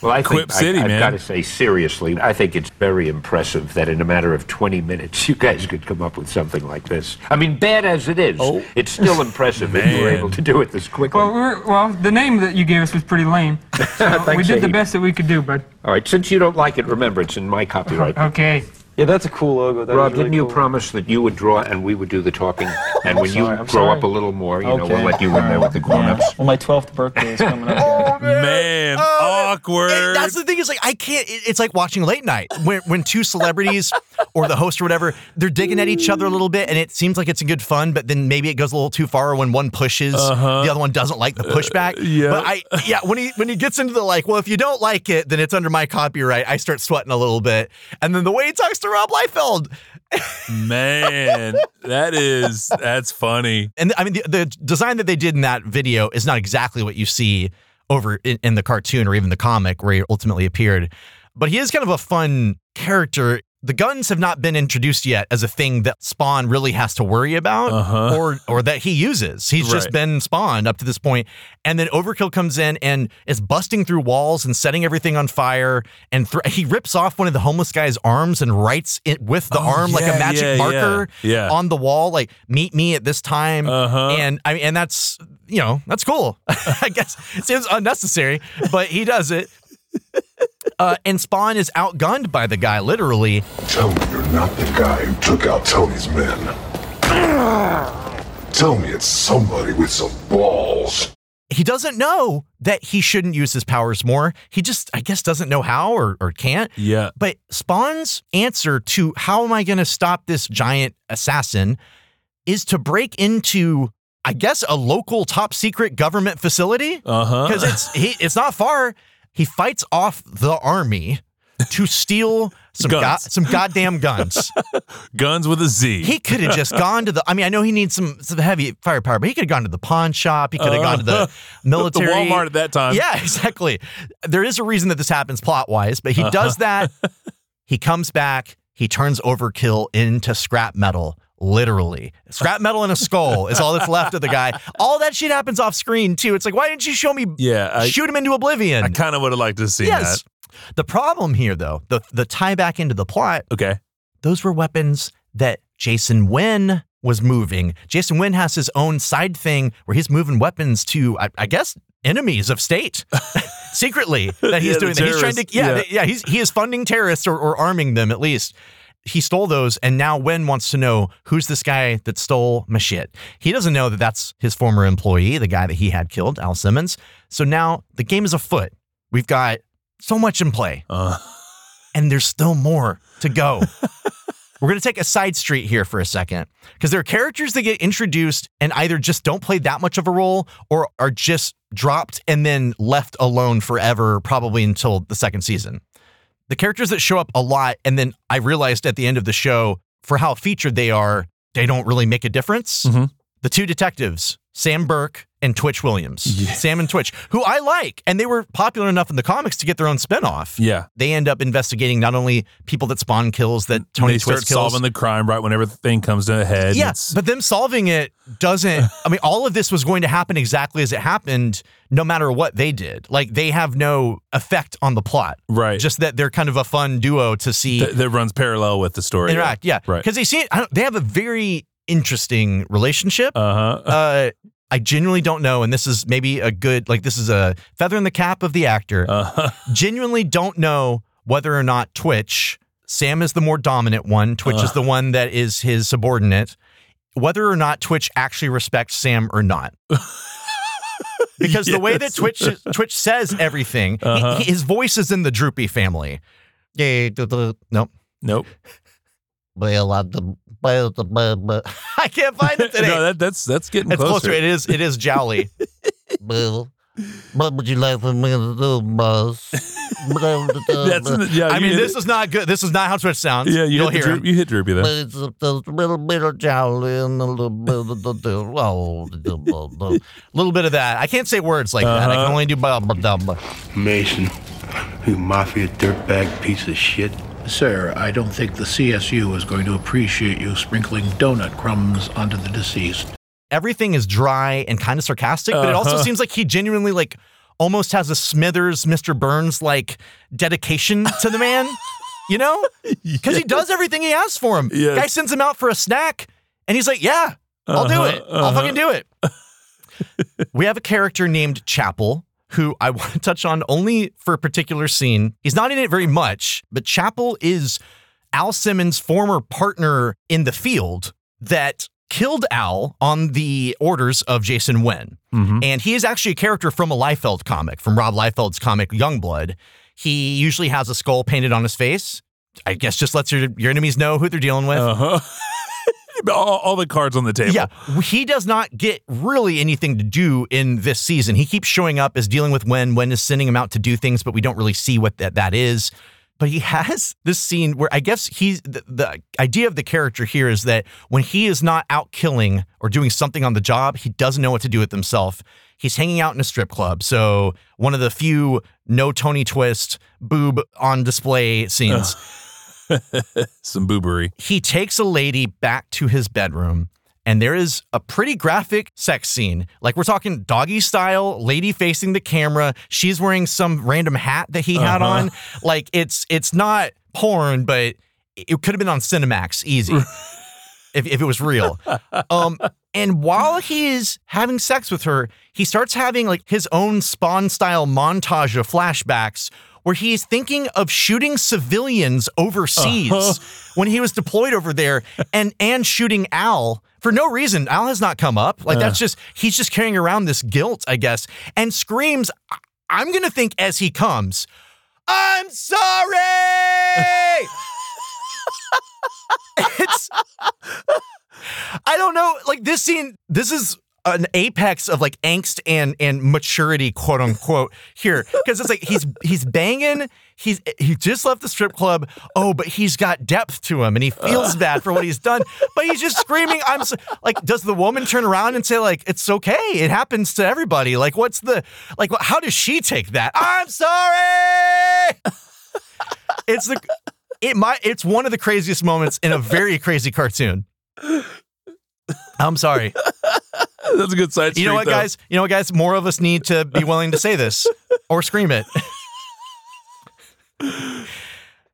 Well, I think
Quip City,
I, have got to say seriously, I think it's very impressive that in a matter of 20 minutes you guys could come up with something like this. I mean, bad as it is, it's still impressive that you were able to do it this quickly.
Well, we're, well, the name that you gave us was pretty lame. *laughs* So we did the best that we could do, but
All right, since you don't like it, remember it's in my copyright. *laughs*
okay.
Yeah, that's a cool logo. That is
Rob,
really
didn't you
cool.
promise that you would draw and we would do the talking? *laughs* And when you
I'm
grow
sorry.
up a little more, you know,
Okay.
we'll let you in there with the grown-ups.
Yeah. Well, my 12th birthday is coming up. *laughs*
Man, awkward.
And that's the thing is like I can't. it- It's like watching late night when when two celebrities *laughs* or the host or whatever they're digging at each other a little bit, and it seems like it's a good fun, but then maybe it goes a little too far when one pushes,
Uh-huh.
the other one doesn't like the pushback.
yeah.
But I yeah when he when he gets into the like, well, if you don't like it, then it's under my copyright. I start sweating a little bit, and then the way he talks to Rob Liefeld,
Man, that is that's funny.
and I mean the, the design that they did in that video is not exactly what you see over in, in the cartoon or even the comic where he ultimately appeared but he is kind of a fun character the guns have not been introduced yet as a thing that Spawn really has to worry about
Uh-huh.
or or that he uses. He's just been Spawn up to this point. And then Overkill comes in and is busting through walls and setting everything on fire and thr he rips off one of the homeless guy's arms and writes it with the
Oh,
arm like a magic
yeah,
marker
yeah. Yeah.
on the wall like meet me at this time
Uh-huh.
and I mean and that's you know that's cool *laughs* I guess it seems unnecessary but he does it uh, and Spawn is outgunned by the guy literally
Tell me you're not the guy who took out Tony's men. Tell me it's somebody with some balls.
he doesn't know that he shouldn't use his powers more. He just, I guess, doesn't know how or, or can't.
Yeah.
But Spawn's answer to how am I going to stop this giant assassin is to break into, I guess, a local top secret government facility.
Uh-huh.
Because it's he, it's not far. He fights off the army to steal some go- some goddamn guns. *laughs*
Guns with a Z.
He could have just gone to the. I mean, I know he needs some some heavy firepower, but he could have gone to the pawn shop. He could have gone to the *laughs*
Uh,
military,
the Walmart at that time.
Yeah, exactly. There is a reason that this happens plot wise, but he
Uh-huh.
does that. *laughs* he comes back. He turns overkill into scrap metal. Literally, scrap metal and a skull is all that's left of the guy. All that shit happens off screen too. It's like, why didn't you show me?
Yeah, I-
shoot him into oblivion.
I kind of would have liked to see
yes.
that.
The problem here, though, the the tie back into the plot
Okay.
those were weapons that Jason Wynn was moving. Jason Wynn has his own side thing where he's moving weapons to, I, I guess, enemies of state *laughs* secretly that he's
Yeah,
doing that. He's trying to, yeah,
Yeah.
yeah, he's he is funding terrorists or, or arming them at least. He stole those, and now Wynn wants to know who's this guy that stole my shit. He doesn't know that that's his former employee, the guy that he had killed, Al Simmons. So now the game is afoot. We've got so much in play
Uh,
and there's still more to go. *laughs* We're going to take a side street here for a second because there are characters that get introduced and either just don't play that much of a role or are just dropped and then left alone forever, probably until the second season. The characters that show up a lot, and then I realized at the end of the show, for how featured they are, they don't really make a difference.
Mhm.
The two detectives, Sam Burke and Twitch Williams, Sam and Twitch, who I like, and they were popular enough in the comics to get their own spinoff
yeah.
they end up investigating not only people that Spawn kills that Tony
they start
kills.
solving the crime right when everything comes to a head.
yeah, but them solving it doesn't. I mean, all of this was going to happen exactly as it happened, no matter what they did. Like they have no effect on the plot,
right.
just that they're kind of a fun duo to see
Th- that runs parallel with the story.
interact. Yeah,
Right.
Because they see, I don't, they have a very interesting relationship.
Uh-huh. *laughs*
Uh I genuinely don't know, and this is maybe a good like this is a feather in the cap of the actor.
Uh-huh. *laughs*
Genuinely don't know whether or not Twitch, Sam is the more dominant one. Twitch is
Uh.
the one that is his subordinate. Whether or not Twitch actually respects Sam or not. *laughs* Because the way that Twitch Twitch says everything,
Uh-huh.
he- his voice is in the droopy family. Yeah, duh, duh, nope.
Nope. *laughs*
I can't find it today. *laughs*
no, that, that's that's getting
it's
closer.
closer. It is. It is jowly.
Bill, *laughs* what would you like for me to do, boss?
That's the- yeah,
I mean, this
it.
is not good. This is not how Twitch sounds.
Yeah, you
You'll
hit,
hear
droop, you hit droopy there.
It's a, a little bit of jolly and a little bit of the, the, oh,
little bit of that. I can't say words like that. I can
Uh-huh.
only do blah blah blah. blah.
Mason, you mafia dirtbag piece of shit. Sir, I don't think the CSU is going to appreciate you sprinkling donut crumbs onto the deceased.
Everything is dry and kind of sarcastic, but it also
Uh-huh.
seems like he genuinely like almost has a Smithers, Mr. Burns like dedication to the man. *laughs* You know, because he does everything he asks for him.
Yes.
Guy sends him out for a snack, and he's like, "Yeah, I'll do
Uh-huh,
it. I'll
uh-huh.
fucking do it." *laughs* we have a character named Chapel who I *laughs* want to touch on only for a particular scene. He's not in it very much, but Chapel is Al Simmons' former partner in the field that killed Al on the orders of Jason Wynn. And he is actually a character from a Liefeld comic, from Rob Liefeld's comic Youngblood. He usually has a skull painted on his face. I guess just lets your, your enemies know who they're dealing with.
Uh-huh. *laughs* all, all the cards on the table.
Yeah, he does not get really anything to do in this season. He keeps showing up as dealing with Wynn Wynn is sending him out to do things, but we don't really see what that, that is. But he *laughs* has this scene where I guess he's the, the idea of the character here is that when he is not out killing or doing something on the job, he doesn't know what to do with himself. He's hanging out in a strip club. So one of the few no Tony Twist boob on display scenes *laughs*
Some boobery.
he takes a lady back to his bedroom and there is a pretty graphic sex scene. Like we're talking doggy style, lady facing the camera. She's wearing some random hat that he had
Uh-huh.
on. Like it's it's not porn, but it could have been on Cinemax easy *laughs* if, if it was real. Um and while he is having sex with her, he starts having like his own spawn style montage of flashbacks where he's thinking of shooting civilians overseas
Uh-huh.
when he was deployed over there and and shooting Al for no reason. Al has not come up. Like that's
Uh.
just he's just carrying around this guilt, I guess, and screams I'm going to think as he comes, "I'm sorry." *laughs* it's I don't know. Like this scene, this is an apex of like angst and and maturity, quote unquote, here. Because it's like he's he's banging, he's he just left the strip club. Oh, but he's got depth to him and he feels bad for what he's done. But he's just screaming, I'm so, like, does the woman turn around and say, like, it's okay, it happens to everybody? Like, what's the like how does she take that? I'm sorry. it's the it might it's one of the craziest moments in a very crazy cartoon. I'm sorry. *laughs*
That's a good side.
You know what,
though.
guys? You know what, guys? More of us need to be willing to say this *laughs* or scream it.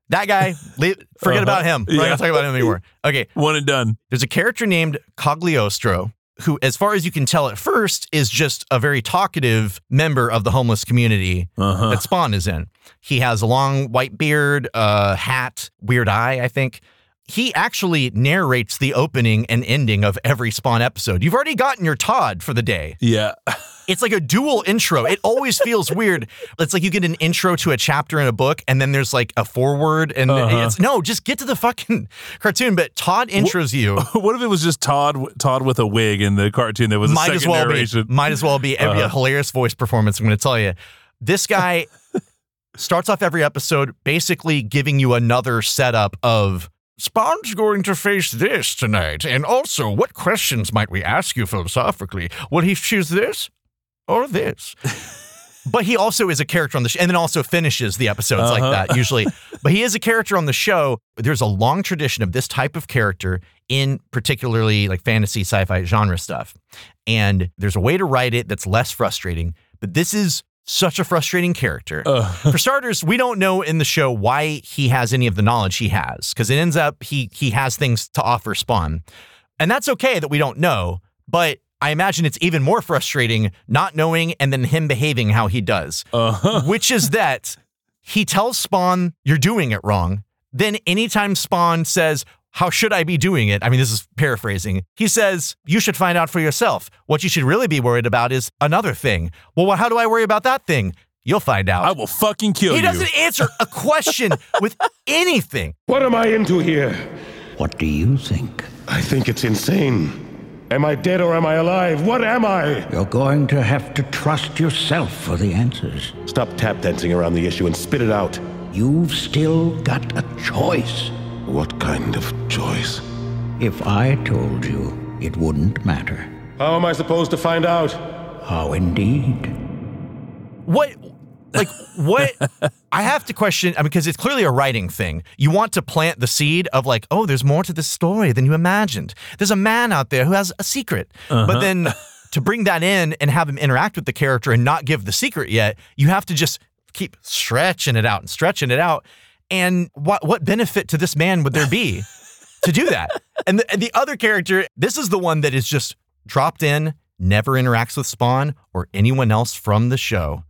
that guy, le- forget
Uh-huh.
about him. We're not
Yeah.
going to talk about him anymore. Okay.
One and done.
There's a character named Cogliostro who, as far as you can tell at first, is just a very talkative member of the homeless community
Uh-huh.
that Spawn is in. He has a long white beard, a hat, weird eye, I think. He actually narrates the opening and ending of every Spawn episode. You've already gotten your Todd for the day.
Yeah. *laughs*
It's like a dual intro. It always feels weird. It's like you get an intro to a chapter in a book, and then there's like a foreword, and
Uh-huh.
it's no, just get to the fucking cartoon. But Todd intros you. *laughs*
What if it was just Todd Todd with a wig in the cartoon that was a
might
second
as well
narration?
be. Might as well be. It'd be a
Uh-huh.
hilarious voice performance. I'm going to tell you. This guy *laughs* starts off every episode basically giving you another setup of Spawn's going to face this tonight, and also what questions might we ask you philosophically? Will he choose this or this? *laughs* But he also is a character on the show, and then also finishes the episodes like
Uh-huh.
that usually. *laughs* But he is a character on the show. There's a long tradition of this type of character in particularly like fantasy, sci-fi genre stuff, and there's a way to write it that's less frustrating. But this is such a frustrating character. For starters, we don't know in the show why he has any of the knowledge he has, because it ends up he he has things to offer Spawn. And that's okay that we don't know, but I imagine it's even more frustrating not knowing and then him behaving how he does.
Uh-huh. *laughs*
Which is that he tells Spawn, You're doing it wrong. Then anytime Spawn says, How should I be doing it? I mean, this is paraphrasing. He says, You should find out for yourself. What you should really be worried about is another thing. Well, how do I worry about that thing? You'll find out.
I will fucking kill
he
you.
He doesn't answer a question *laughs* with anything.
What am I into here?
What do you think?
I think it's insane. Am I dead or am I alive? What am I?
You're going to have to trust yourself for the answers.
Stop tap dancing around the issue and spit it out.
You've still got a choice.
What kind of choice?
If I told you, it wouldn't matter.
How am I supposed to find out?
How indeed.
What like what *laughs* I have to question I mean, because it's clearly a writing thing. You want to plant the seed of like, oh, there's more to this story than you imagined. There's a man out there who has a secret.
Uh-huh.
But then to bring that in and have him interact with the character and not give the secret yet, you have to just keep stretching it out and stretching it out. And what what benefit to this man would there be *laughs* to do that? And the, and the other character, this is the one that is just dropped in, never interacts with Spawn or anyone else from the show.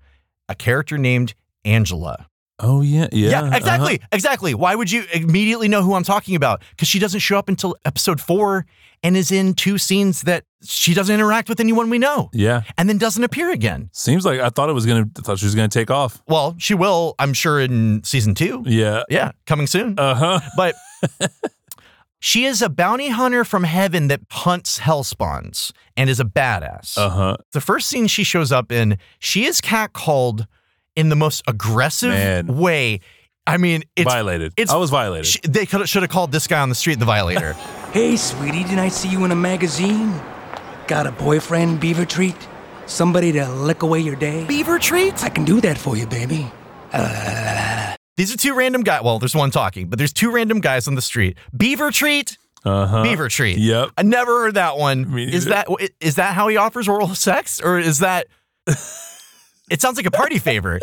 A character named Angela.
Oh yeah, yeah, yeah
exactly,
uh-huh.
exactly. Why would you immediately know who I'm talking about? Because she doesn't show up until episode four and is in two scenes that she doesn't interact with anyone we know,
Yeah.
and then doesn't appear again.
Seems like I thought it was gonna. I thought she was gonna take off.
Well, she will, I'm sure, in season two.
Yeah.
Yeah, coming soon.
Uh huh.
But *laughs* she is a bounty hunter from heaven that hunts hell spawns and is a badass.
Uh huh.
The first scene she shows up in, she is catcalled in the most aggressive
Man.
way. I mean, it's
Violated.
It's
I was violated.
Sh- they could should have called this guy on the street the violator. *laughs*
Hey, sweetie, didn't I see you in a magazine? Got a boyfriend, Beaver Treat? Somebody to lick away your day?
Beaver Treat?
I can do that for you, baby.
These are two random guys. Well, there's one talking, but there's two random guys on the street. Beaver treat.
Uh huh.
Beaver treat.
Yep.
I never heard that one.
Me
Is that is that how he offers oral sex, or is that? *laughs* it sounds like a party favor.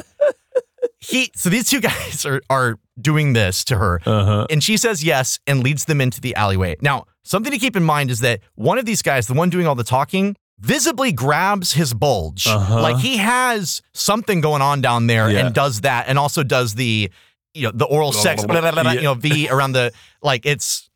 He so these two guys are are doing this to her,
Uh-huh.
and she says yes and leads them into the alleyway. Now, something to keep in mind is that one of these guys, the one doing all the talking, visibly grabs his bulge,
Uh-huh.
like he has something going on down there,
Yeah.
and does that, and also does the you know the oral sex, blah, blah, blah, blah, you know, V *laughs* around the like it's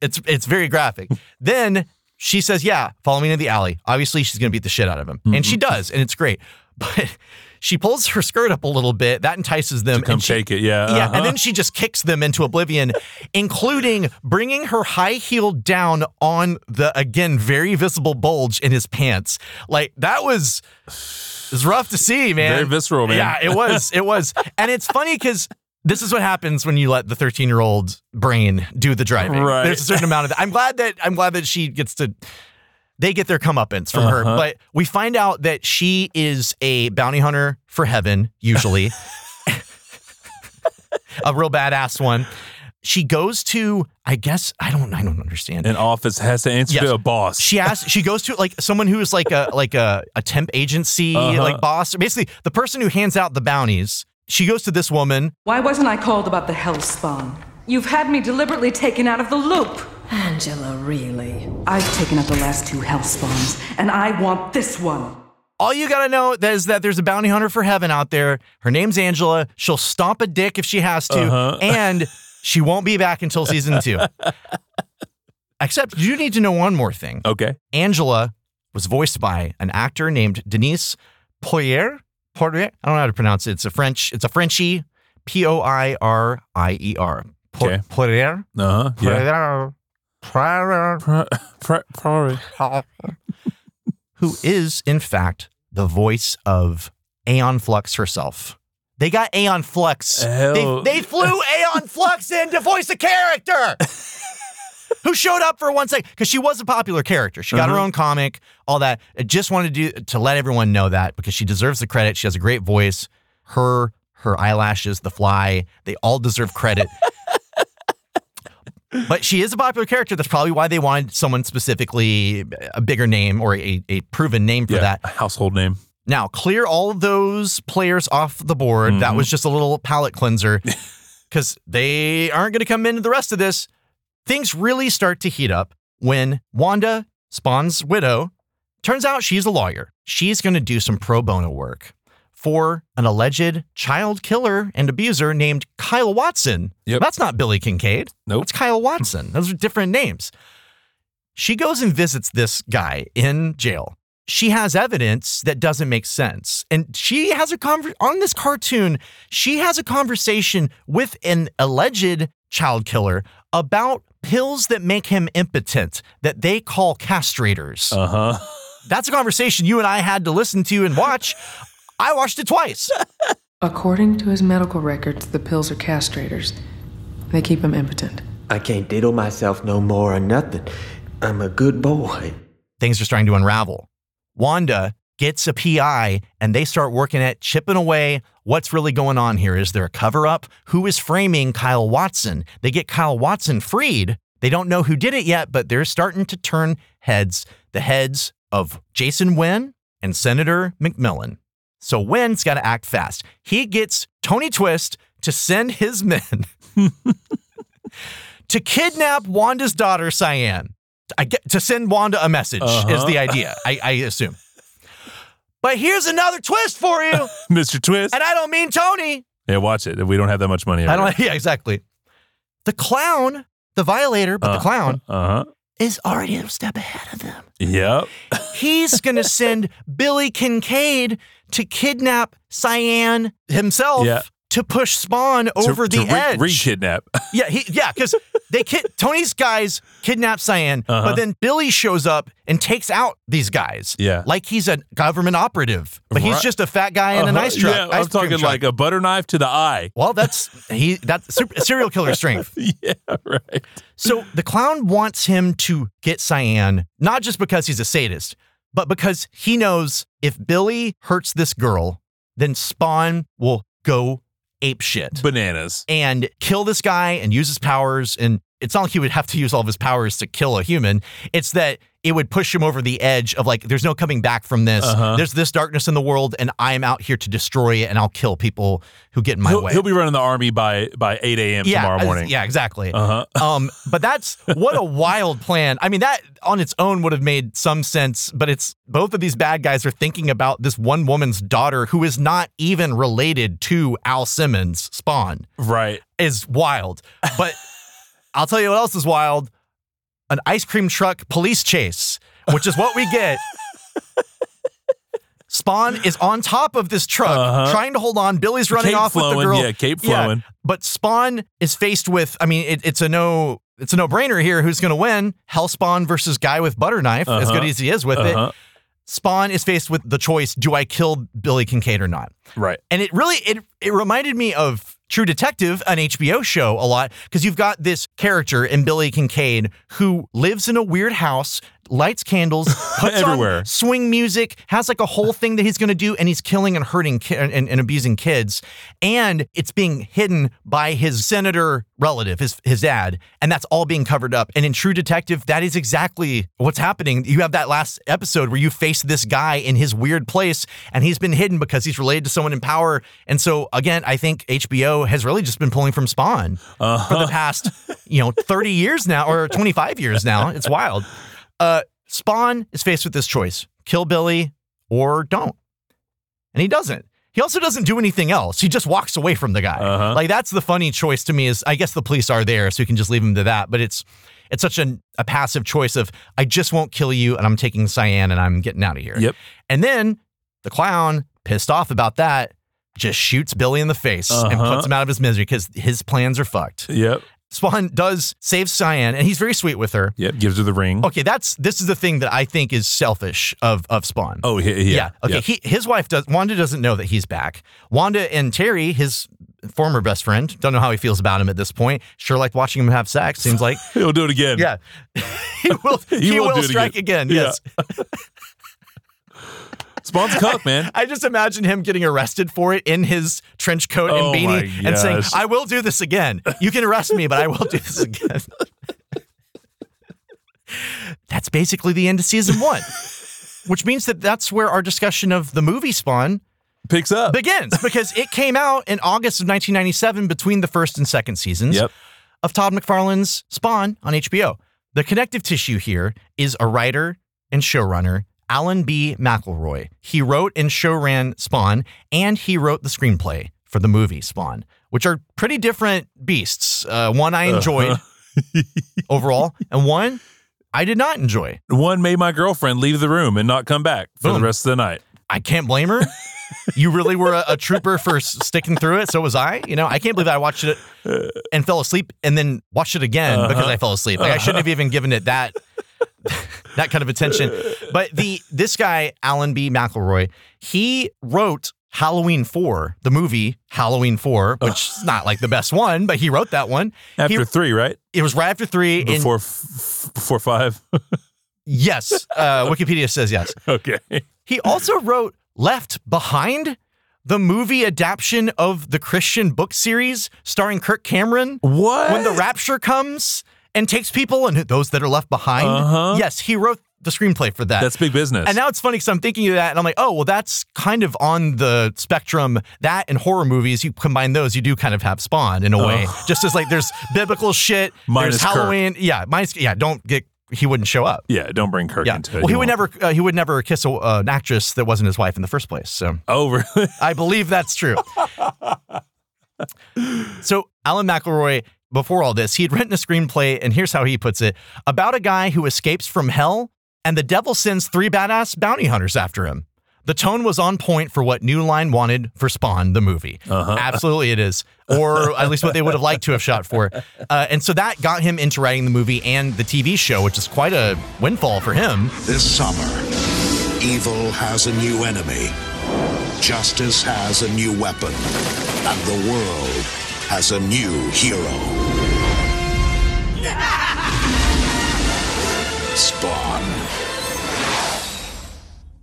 it's it's very graphic. then she says, "Yeah, follow me into the alley." Obviously, she's gonna beat the shit out of him, and she does, and it's great. But *laughs* she pulls her skirt up a little bit. That entices them.
To come
she-
take it, yeah,
yeah,
uh-huh.
and then she just kicks them into oblivion, including bringing her high heel down on the again very visible bulge in his pants. Like that was. It was rough to see, man.
Very visceral, man.
Yeah, it was. It was. *laughs* And it's funny because this is what happens when you let the 13 year old brain do the driving.
Right.
There's a certain amount of that. I'm glad that I'm glad that she gets to they get their comeuppance from her.
Uh-huh.
But we find out that she is a bounty hunter for heaven, usually. *laughs* a real badass one. She goes to, I guess, I don't I don't understand.
An office has to answer
Yes.
to a boss.
She asks. She goes to like someone who is like a like a, a temp agency
Uh-huh.
like boss, basically the person who hands out the bounties. She goes to this woman.
Why wasn't I called about the Hellspawn? You've had me deliberately taken out of the loop.
Angela, really?
I've taken out the last two Hellspawns, and I want this one.
All you gotta know is that there's a bounty hunter for heaven out there. Her name's Angela. She'll stomp a dick if she has to,
Uh-huh.
and she won't be back until season two. *laughs* Except you need to know one more thing.
Okay.
Angela was voiced by an actor named Denise Poirier. Poirier. I don't know how to pronounce it. It's a French. It's a Frenchie. P O I R I E R.
Okay.
Poirier.
Uh huh. Yeah.
Poirier. Poirier. *laughs* Who is in fact the voice of Aeon Flux herself. They got Aeon Flux. They, they flew *laughs* Aeon Flux in to voice a character *laughs* who showed up for one second because she was a popular character. She got her
Uh-huh.
own comic, all that. I just wanted to do to let everyone know that because she deserves the credit. She has a great voice. Her her eyelashes, the fly, they all deserve credit. But she is a popular character. That's probably why they wanted someone specifically a bigger name or a, a proven name for
yeah.
that.
a Household name.
Now, clear all of those players off the board. That
Mhm.
was just a little palate cleanser *laughs* because they aren't going to come into the rest of this. Things really start to heat up. when Wanda, Spawn's widow, turns out she's a lawyer. She's going to do some pro bono work for an alleged child killer and abuser named Kyle Watson.
Yep.
That's not Billy Kincaid.
Nope.
It's Kyle Watson. *laughs* Those are different names. She goes and visits this guy in jail. She has evidence that doesn't make sense. And she has a conver- on this cartoon, she has a conversation with an alleged child killer about pills that make him impotent that they call castrators.
Uh-huh.
That's a conversation you and I had to listen to and watch. I watched it twice. *laughs*
According to his medical records, the pills are castrators. They keep him impotent.
I can't diddle myself no more or nothing. I'm a good boy.
Things are starting to unravel. Wanda gets a PI and they start working at chipping away. What's really going on here? Is there a cover up? Who is framing Kyle Watson? They get Kyle Watson freed. They don't know who did it yet, but they're starting to turn heads. The heads of Jason Wynn and Senator McMillan. So Wynn's got to act fast. He gets Tony Twist to send his men *laughs* to kidnap Wanda's daughter, Cyan. I get to send Wanda a message is
Uh-huh.
the idea, I, I assume. But here's another twist for you, *laughs*
Mr. Twist.
and I don't mean Tony.
Yeah, watch it. We don't have that much money.
I don't. *laughs* Yeah, exactly. The clown, the violator, but the clown
Uh huh.
is already a step ahead of them.
Yep.
He's going to send Billy Kincaid to kidnap Cyan himself
Yeah.
to push Spawn over
to,
the
to re-
edge.
Re-kidnap. *laughs*
Yeah, he, yeah, because they kid Tony's guys kidnap Cyan,
Uh-huh.
but then Billy shows up and takes out these guys.
Yeah.
like he's a government operative, but he's
Right.
just a fat guy in a
Uh-huh.
nice truck.
Yeah,
ice
I'm talking
truck.
like a butter knife to the eye.
Well, that's he. That's super, serial killer *laughs* strength.
yeah, right.
So the clown wants him to get Cyan, not just because he's a sadist, but because he knows if Billy hurts this girl, then Spawn will go ape shit
Bananas.
and kill this guy and use his powers. And it's not like he would have to use all of his powers to kill a human. It's that it would push him over the edge of like, there's no coming back from this.
Uh-huh.
There's this darkness in the world, and I'm out here to destroy it, and I'll kill people who get in my
He'll,
way.
he'll be running the army by by 8 a.m. tomorrow
uh,
morning.
Yeah, exactly.
Uh huh. *laughs*
Um, but that's what a wild plan. I mean, that on its own would have made some sense, but it's both of these bad guys are thinking about this one woman's daughter who is not even related to Al Simmons' Spawn.
Right.
Is wild. But *laughs* I'll tell you what else is wild. An ice cream truck police chase, which is what we get. Spawn is on top of this truck,
Uh-huh.
trying to hold on. Billy's running
Cape
off with the girl.
yeah, cape flowing.
But Spawn is faced with. I mean, it, it's a no. It's a no-brainer here. Who's going to win? Hellspawn versus guy with butter knife. As
Uh-huh.
good as he is with
Uh-huh.
it, Spawn is faced with the choice: Do I kill Billy Kincaid or not?
Right.
And it really it it reminded me of True Detective, an HBO show, a lot because you've got this character in Billy Kincaid who lives in a weird house, lights candles, *laughs* puts
Everywhere.
on swing music, has like a whole thing that he's going to do, and he's killing and hurting ki- and, and abusing kids, and it's being hidden by his senator relative, his his dad, and that's all being covered up. And in True Detective, that is exactly what's happening. You have that last episode where you face this guy in his weird place, and he's been hidden because he's related to someone in power. And so again, I think HBO has really just been pulling from Spawn for the uh-huh. past, you know, 30 years now or 25 years now. It's wild. Uh, Spawn is faced with this choice: kill Billy or don't, and he doesn't. He also doesn't do anything else. He just walks away from the guy.
Uh-huh.
Like that's the funny choice to me. Is I guess the police are there, so you can just leave him to that. But it's it's such an, a passive choice of I just won't kill you, and I'm taking Cyan, and I'm getting out of here.
Yep.
And then the clown, pissed off about that, just shoots Billy in the face and
Uh-huh.
puts him out of his misery because his plans are fucked.
Yep.
Spawn does save Cyan, and he's very sweet with her.
Yep. Gives her the ring.
Okay, that's this is the thing that I think is selfish of of Spawn.
Oh, he- yeah.
Okay,
Yep.
he, his wife does. Wanda doesn't know that he's back. Wanda and Terry, his former best friend, don't know how he feels about him at this point. Sure, liked watching him have sex. Seems like *laughs*
He'll do it again.
yeah, *laughs* he will. *laughs* he,
will
will, strike again.
again.
Yes.
Spawn's cuck, man.
I just imagine him getting arrested for it in his trench coat and
Oh
beanie and saying. I will do this again. You can arrest me, but I will do this again. that's basically the end of season one, which means that that's where our discussion of the movie Spawn
Picks up.
begins because it came out in August of 1997 between the first and second seasons
Yep.
of Todd McFarlane's Spawn on HBO. The connective tissue here is a writer and showrunner, Alan B. McElroy. He wrote and showran Spawn, and he wrote the screenplay for the movie Spawn, which are pretty different beasts. Uh, one I enjoyed *laughs* overall, and one I did not enjoy.
One made my girlfriend leave the room and not come back for the rest of the night.
I can't blame her. *laughs* you really were a, a trooper for sticking through it. So was I. You know, I can't believe I watched it and fell asleep and then watched it again because
Uh-huh.
I fell asleep. Like I shouldn't have even given it that *laughs* that kind of attention. But the this guy Alan B. McElroy, he wrote Halloween Four, the movie Halloween Four, which is not like the best one, but he wrote that one
After
He-
three, right?
It was right after three. and-
Before f- before five. *laughs*
yes, uh, Wikipedia says yes.
okay.
He also wrote Left Behind, the movie adaptation of the Christian book series starring Kirk Cameron.
What?
When the rapture comes and takes people and those that are left behind.
Uh-huh.
Yes, he wrote the screenplay for that.
That's big business.
And now it's funny because I'm thinking of that and I'm like, oh, well, that's kind of on the spectrum. That and horror movies, you combine those, you do kind of have Spawn in a way.
Oh.
Just as like there's biblical shit,
Minus
there's
Kirk.
Halloween. Yeah, minus, yeah, don't get, he wouldn't show up.
yeah, don't bring Kirk
Yeah.
into it.
Well, he would never uh, he would never kiss a, uh, an actress that wasn't his wife in the first place. So
Oh, really?
I believe that's true. *laughs* so Alan McElroy, before all this, he had written a screenplay, and here's how he puts it: about a guy who escapes from hell, and the devil sends three badass bounty hunters after him. The tone was on point for what New Line wanted for Spawn, the movie. Absolutely, it is, or at least what they would have liked to have shot for. Uh, and so that got him into writing the movie and the TV show, which is quite a windfall for him.
This summer, evil has a new enemy, justice has a new weapon, and the world has a new hero. Spawn.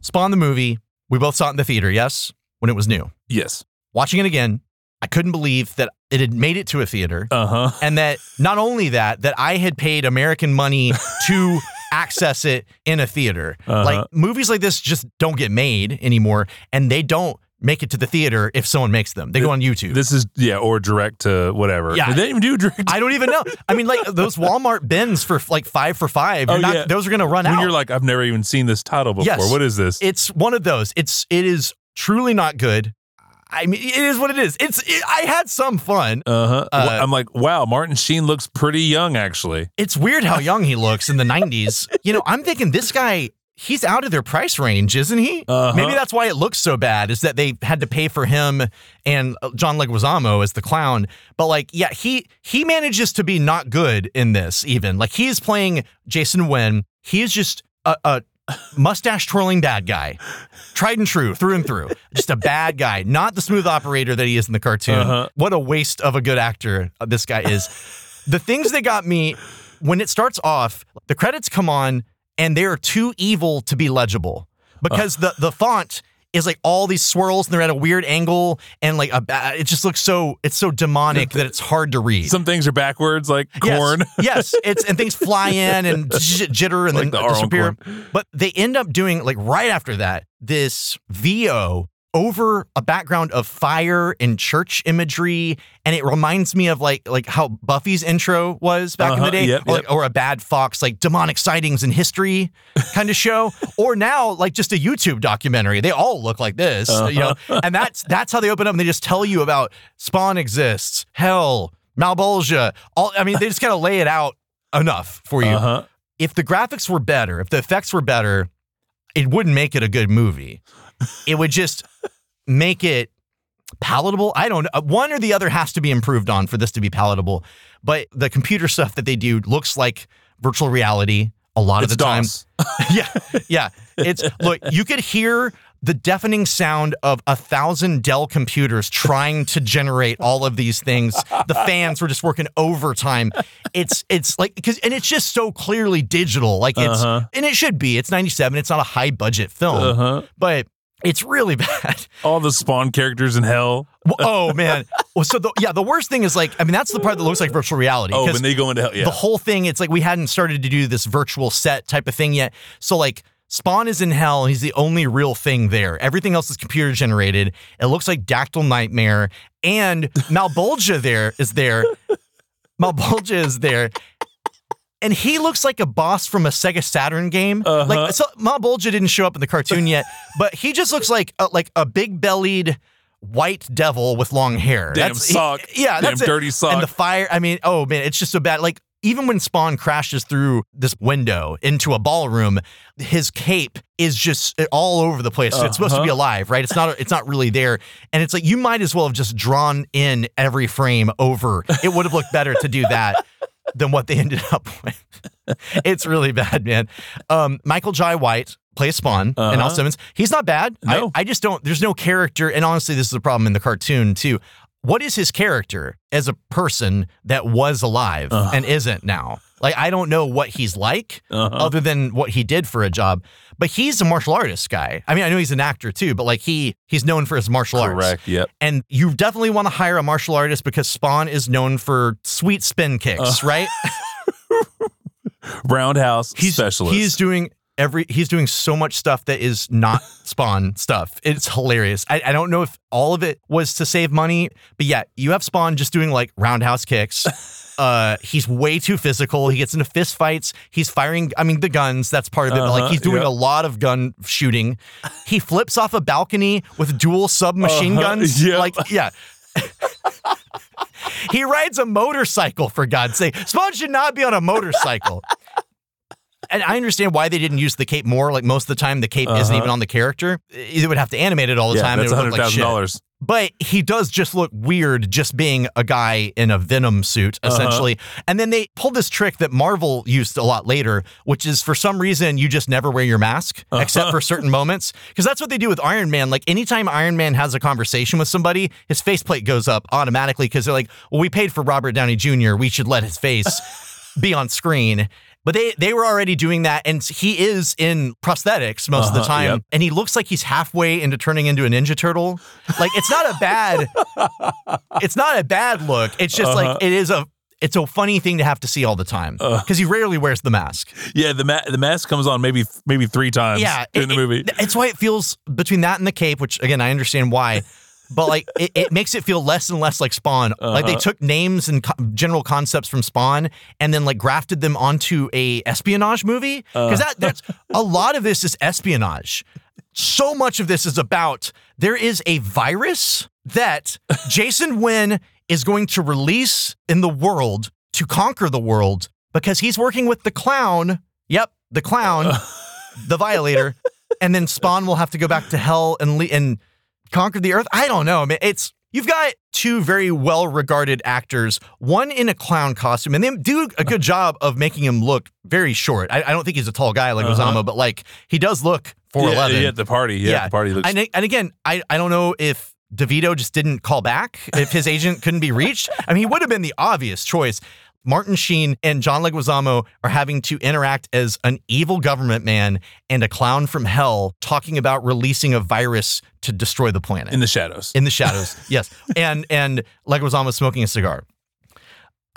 Spawn the movie. We both saw it in the theater, yes, when it was new.
Yes.
Watching it again, I couldn't believe that it had made it to a theater.
Uh huh.
And that not only that, that I had paid American money *laughs* to access it in a theater.
Uh-huh.
Like movies like this just don't get made anymore, and they don't make it to the theater if someone makes them. They go on YouTube.
This is yeah, or direct to whatever.
Yeah.
Did they even do direct?
I don't even know. I mean, like those Walmart bins for like five for five.
Oh,
not-
yeah.
Those are going to run
when
out.
you're like, I've never even seen this title before.
Yes.
What is this?
It's one of those. It's it is truly not good. I mean, it is what it is. It's it, I had some fun.
Uh-huh.
Uh,
I'm like, wow, Martin Sheen looks pretty young, actually.
It's weird how young he looks in the 90s. You know, I'm thinking this guy, he's out of their price range, isn't he?
Uh-huh.
Maybe that's why it looks so bad, is that they had to pay for him and uh, John Leguizamo as the clown. But like, yeah, he he manages to be not good in this, even. Like he's playing Jason Wynn. He is just a, a mustache twirling bad guy. Tried and true, through and through. Just a bad guy, not the smooth operator that he is in the cartoon.
Uh-huh.
What a waste of a good actor uh, this guy is. the things that got me when it starts off, the credits come on and they are too evil to be legible because the the font is like all these swirls and they're at a weird angle and like a, it just looks so it's so demonic that it's hard to read.
Some things are backwards, like
Yes,
Korn. *laughs*
yes, it's and things fly *laughs* in and jitter and
Like
then
on
disappear. But they end up doing like right after that this VO over a background of fire and church imagery, and it reminds me of like like how Buffy's intro was back in
Uh-huh,
the day,
yep,
or,
yep.
or a Bad Fox like demonic sightings in history kind of show, *laughs* or now like just a YouTube documentary. They all look like this, you know,
Uh-huh.
and that's that's how they open up and they just tell you about Spawn exists, hell, Malebolgia. All I mean, they just kind of lay it out enough for you.
Uh-huh.
If the graphics were better, if the effects were better, it wouldn't make it a good movie. It would just make it palatable. I don't know. One or the other has to be improved on for this to be palatable. But the computer stuff that they do looks like virtual reality a lot
It's
of the time. *laughs* Yeah, yeah. It's look, you could hear the deafening sound of a thousand Dell computers trying to generate all of these things. The fans were just working overtime. It's it's like because and it's just so clearly digital. Like it's
Uh-huh.
and it should be. It's 97. It's not a high budget film.
Uh-huh.
But it's really *laughs* bad.
All the Spawn characters in hell.
Oh man. Well, so the, yeah, the worst thing is like, I mean, that's the part that looks like virtual reality.
Oh, when they go into hell, yeah.
The whole thing, it's like we hadn't started to do this virtual set type of thing yet. So like, Spawn is in hell. And he's the only real thing there. Everything else is computer generated. It looks like Dactyl Nightmare and Malebolgia. There is there. Malebolgia is there. And he looks like a boss from a Sega Saturn game.
Uh-huh.
Like so, Malebolgia didn't show up in the cartoon yet, *laughs* but he just looks like a, like a big bellied white devil with long hair.
Damn
That's- he-
sock.
yeah,
Damn
that's it.
dirty sock.
And the fire. I mean, oh man, it's just so bad. Like even when Spawn crashes through this window into a ballroom, his cape is just all over the place. It's supposed to be
Uh-huh.
alive, right? It's not. It's not really there, and it's like you might as well have just drawn in every frame over. It would have looked better to do that *laughs* than what they ended up *laughs* with. it's really bad, man. Um, Michael Jai White plays Spawn and Al
Uh-huh.
Simmons. He's not bad.
No.
I, I just don't. There's no character, and honestly, this is a problem in the cartoon too. What is his character as a person that was alive
Uh-huh.
and isn't now? Like I don't know what he's like
Uh-huh.
other than what he did for a job. But he's a martial artist guy. I mean, I know he's an actor too, but like he he's known for his martial arts.
Correct. Yep.
And you definitely want to hire a martial artist because Spawn is known for sweet spin kicks,
Uh.
right? *laughs*
Roundhouse
he's,
specialist.
He's doing every he's doing so much stuff that is not *laughs* Spawn stuff. It's hilarious. I, I don't know if all of it was to save money, but yeah, you have Spawn just doing like roundhouse kicks. *laughs* Uh, he's way too physical. He gets into fist fights. He's firing. I mean, the guns. That's part of it. but,
Uh-huh,
like he's doing
yep.
a lot of gun shooting. He flips off a balcony with dual submachine
Uh-huh,
guns.
yep.
Like yeah. *laughs* he rides a motorcycle for God's sake. Spawn should not be on a motorcycle. And I understand why they didn't use the cape more. Like most of the time, the cape isn't
Uh-huh.
even on the character. They would have to animate it all the
Yeah,
time.
that's
it would look like.
$100,000.
But he does just look weird, just being a guy in a Venom suit,
Uh-huh.
essentially. And then they pulled this trick that Marvel used a lot later, which is for some reason you just never wear your mask
Uh-huh.
except for certain moments. Because that's what they do with Iron Man. Like anytime Iron Man has a conversation with somebody, his faceplate goes up automatically because they're like, well, we paid for Robert Downey Jr., we should let his face be on screen. But they they were already doing that, and he is in prosthetics most of the
Uh-huh,
time,
yep.
and he looks like he's halfway into turning into a Ninja Turtle. Like it's not a bad, *laughs* it's not a bad look. It's just
Uh-huh.
like it is a it's a funny thing to have to see all the time
Uh.
because he rarely wears the mask.
yeah, the ma- the mask comes on maybe maybe three times.
Yeah,
in the movie.
it- it's why it feels between that and the cape, which again I understand why, but like it, it makes it feel less and less like Spawn. Like they
Uh-huh.
took names and co- general concepts from Spawn and then like grafted them onto a espionage movie because
Uh.
that that's a lot of this is espionage. So much of this is about there is a virus that Jason Wynn is going to release in the world to conquer the world because he's working with the clown. Yep, the clown, the violator, and then Spawn will have to go back to hell and le- and conquer the earth. I don't know. I mean, it's you've got two very well-regarded actors, one in a clown costume, and they do a good job of making him look very short. I, I don't think he's a tall guy like
Uh-huh.
Osama, but like he does look four
yeah, yeah, at the party. Yeah, at the party looks.
and, and again, I, I don't know if DeVito just didn't call back, if his agent couldn't be reached. I mean, he would have been the obvious choice. Martin Sheen and John Leguizamo are having to interact as an evil government man and a clown from hell talking about releasing a virus to destroy the planet.
in the shadows.
In the shadows, *laughs* yes. And and Leguizamo smoking a cigar.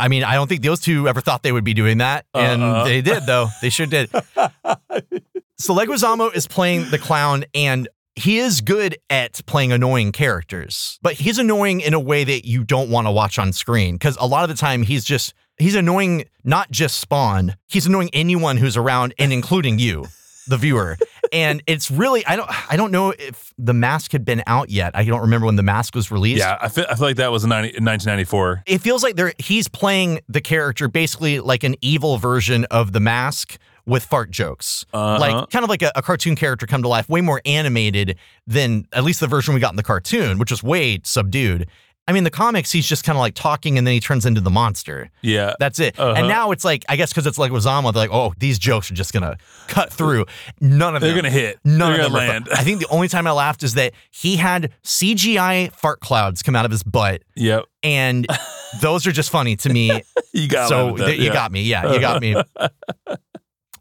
I mean, I don't think those two ever thought they would be doing that, uh-uh. and
Uh-uh.
they did though. They sure did. *laughs* so Leguizamo is playing the clown, and he is good at playing annoying characters, but he's annoying in a way that you don't want to watch on screen because a lot of the time he's just he's annoying not just Spawn, he's annoying anyone who's around, and including you, the viewer. And it's really I don't I don't know if the mask had been out yet. I don't remember when the mask was released.
Yeah, I feel, I feel like that was in 90, 1994.
It feels like they're he's playing the character basically like an evil version of the mask with fart jokes.
Uh-huh.
Like kind of like a, a cartoon character come to life, way more animated than at least the version we got in the cartoon, which was way subdued. I mean, the comics, he's just kind of like talking and then he turns into the monster.
Yeah.
That's it.
Uh-huh.
And now it's like, I guess because it's like Leguizamo, they're like, oh, these jokes are just going to cut through. None of them.
They're
them.
gonna hit.
None
They're
of them
gonna
are
land.
I think the only time I laughed is that he had CGI fart clouds come out of his butt.
Yep.
And *laughs* those are just funny to me.
You got
so
me with that,
th- you
yeah.
got me. Yeah, you got me. *laughs*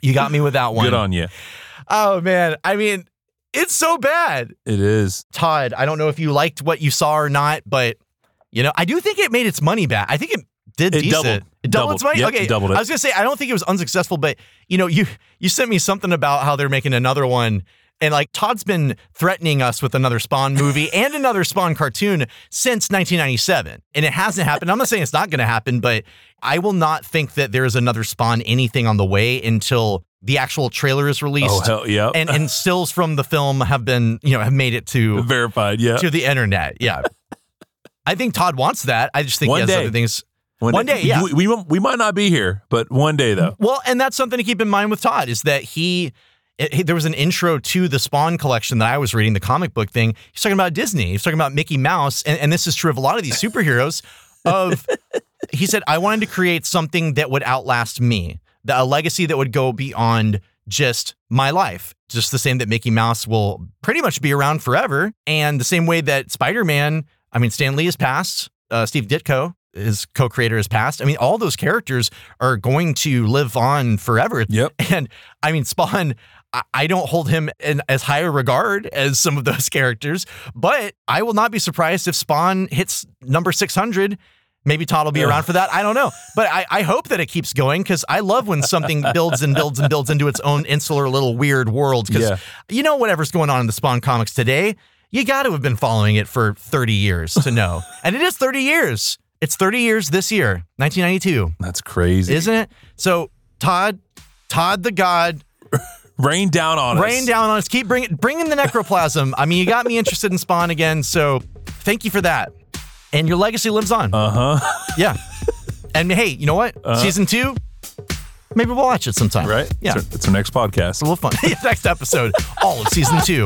You got me with that one.
Good on you.
Oh man, I mean, it's so bad.
It is.
Todd, I don't know if you liked what you saw or not, but you know, I do think it made its money back. I think it did
It
decent.
doubled.
It doubled its money.
Yep,
okay,
doubled it.
I was gonna say I don't think it was unsuccessful, but you know, you you sent me something about how they're making another one. And like Todd's been threatening us with another Spawn movie *laughs* and another Spawn cartoon since 1997. And it hasn't happened. I'm not saying it's not going to happen, but I will not think that there is another Spawn anything on the way until the actual trailer is released.
Oh, hell, yep.
And and stills from the film have been, you know, have made it to
verified, yeah.
to the internet. Yeah. I think Todd wants that. I just think
One
he has
day.
other things. One, day, yeah.
We, we we might not be here, but one day though.
Well, and that's something to keep in mind with Todd is that he, it- he- there was an intro to the Spawn collection that I was reading, the comic book thing. He's talking about Disney. He's talking about Mickey Mouse, and, and this is true of a lot of these superheroes. Of he said, I wanted to create something that would outlast me, the, a legacy that would go beyond just my life. Just the same that Mickey Mouse will pretty much be around forever, and the same way that Spider Man. I mean, Stan Lee has passed. Uh, Steve Ditko, his co-creator, has passed. I mean, all those characters are going to live on forever.
Yep.
And I mean, Spawn. I- don't hold him in as high a regard as some of those *laughs* characters, but I will not be surprised if Spawn hits number 600. Maybe Todd will be around for that. I don't know. But I, I hope that it keeps going because I love when something *laughs* builds and builds and builds into its own insular little weird world. Because
Yeah.
you know, whatever's going on in the Spawn comics today, you got to have been following it for 30 years to know. *laughs* and it is 30 years. It's 30 years this year, 1992.
That's crazy.
Isn't it? So, Todd, Todd the God,
Rain down on us.
rain down on us. Keep bringing bringing the necroplasm. I mean, you got me interested in Spawn again. So, thank you for that. And your legacy lives on.
Uh huh. *laughs*
Yeah. And hey, you know what?
Uh-huh.
Season two, maybe we'll watch it sometime.
Right?
Yeah.
It's our, it's our next podcast.
It's a little fun. *laughs* Next episode, all of season two.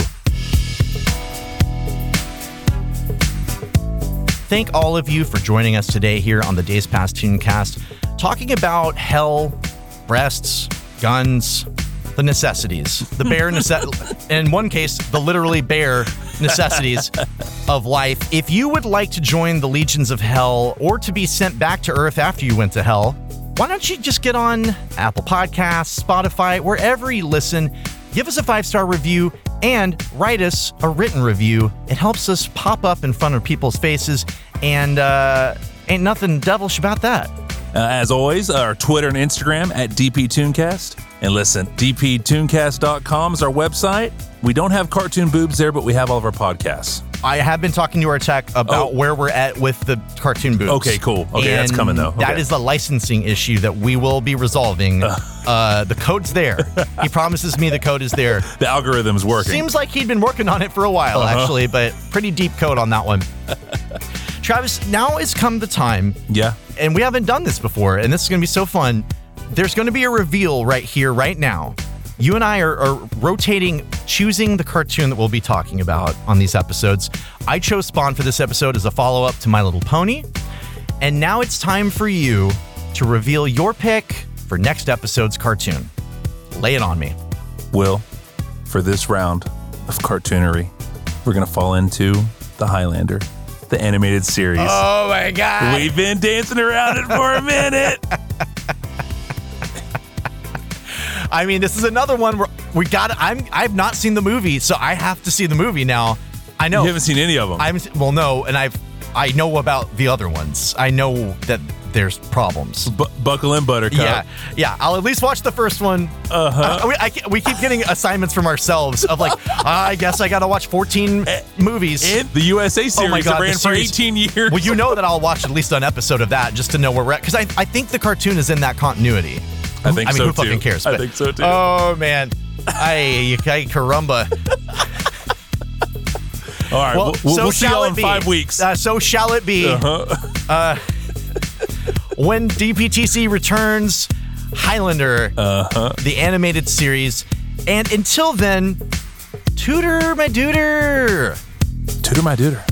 Thank all of you for joining us today here on the Days Past Tooncast, talking about hell, breasts, guns, the necessities, the bare *laughs* necessities, in one case, the literally bare necessities *laughs* of life. If you would like to join the legions of hell or to be sent back to Earth after you went to hell, why don't you just get on Apple Podcasts, Spotify, wherever you listen, give us a five star review and write us a written review. It helps us pop up in front of people's faces, and uh, ain't nothing devilish about that.
Uh, as always, our Twitter and Instagram at DP Tooncast. And listen, dptooncast.com is our website. We don't have cartoon boobs there, but we have all of our podcasts.
I have been talking to our tech about
Oh.
where we're at with the cartoon boobs.
Okay, cool. Okay, that's coming, though.
That
Okay.
is the licensing issue that we will be resolving. Uh, the code's there. he *laughs* promises me the code is there.
The algorithm's working.
Seems like he'd been working on it for a while,
Uh-huh.
actually, but pretty deep code on that one. *laughs* Travis, now has come the time,
yeah.
and we haven't done this before, and this is going to be so fun. There's going to be a reveal right here, right now. You and I are, are rotating, choosing the cartoon that we'll be talking about on these episodes. I chose Spawn for this episode as a follow up to My Little Pony. And now it's time for you to reveal your pick for next episode's cartoon. Lay it on me.
Will, for this round of cartoonery, we're going to fall into The Highlander, the animated series.
Oh my God.
We've been dancing around it for a minute. *laughs*
I mean, this is another one where we got. I'm. I've not seen the movie, so I have to see the movie now. I know
You haven't seen any of them.
I'm. Well, no, and I've. I know about the other ones. I know that there's problems.
Bu- buckle in, Buttercup.
Yeah, yeah. I'll at least watch the first one.
Uh-huh.
Uh, we, I, we keep getting assignments from ourselves of like, *laughs* I guess I got to watch 14 movies.
And the USA series
oh my God,
that ran for 18 years.
Well, you know that I'll watch at least an episode of that just to know where we're at because I, I think the cartoon is in that continuity.
I think
I mean,
so,
who fucking
too.
cares?
I
But-
think so, too.
Oh man, I, I caramba.
All right, we'll, we'll, we'll see
it
in
be.
five weeks.
Uh, so shall it be.
Uh-huh.
Uh, when DPTC returns, Highlander,
uh-huh.
the animated series, and until then, tutor my duder.
Tutor my duder.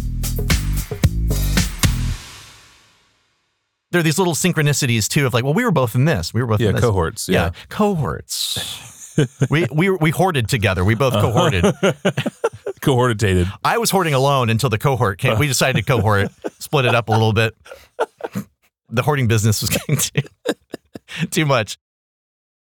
There are these little synchronicities too of like, well, we were both in this. We were both
Yeah,
in this.
cohorts, yeah.
cohorts. *laughs* we we we hoarded together. We both cohorted. *laughs*
Cohortated.
I was hoarding alone until the cohort came. We decided to cohort, split it up a little bit. The hoarding business was *laughs* getting too, too much.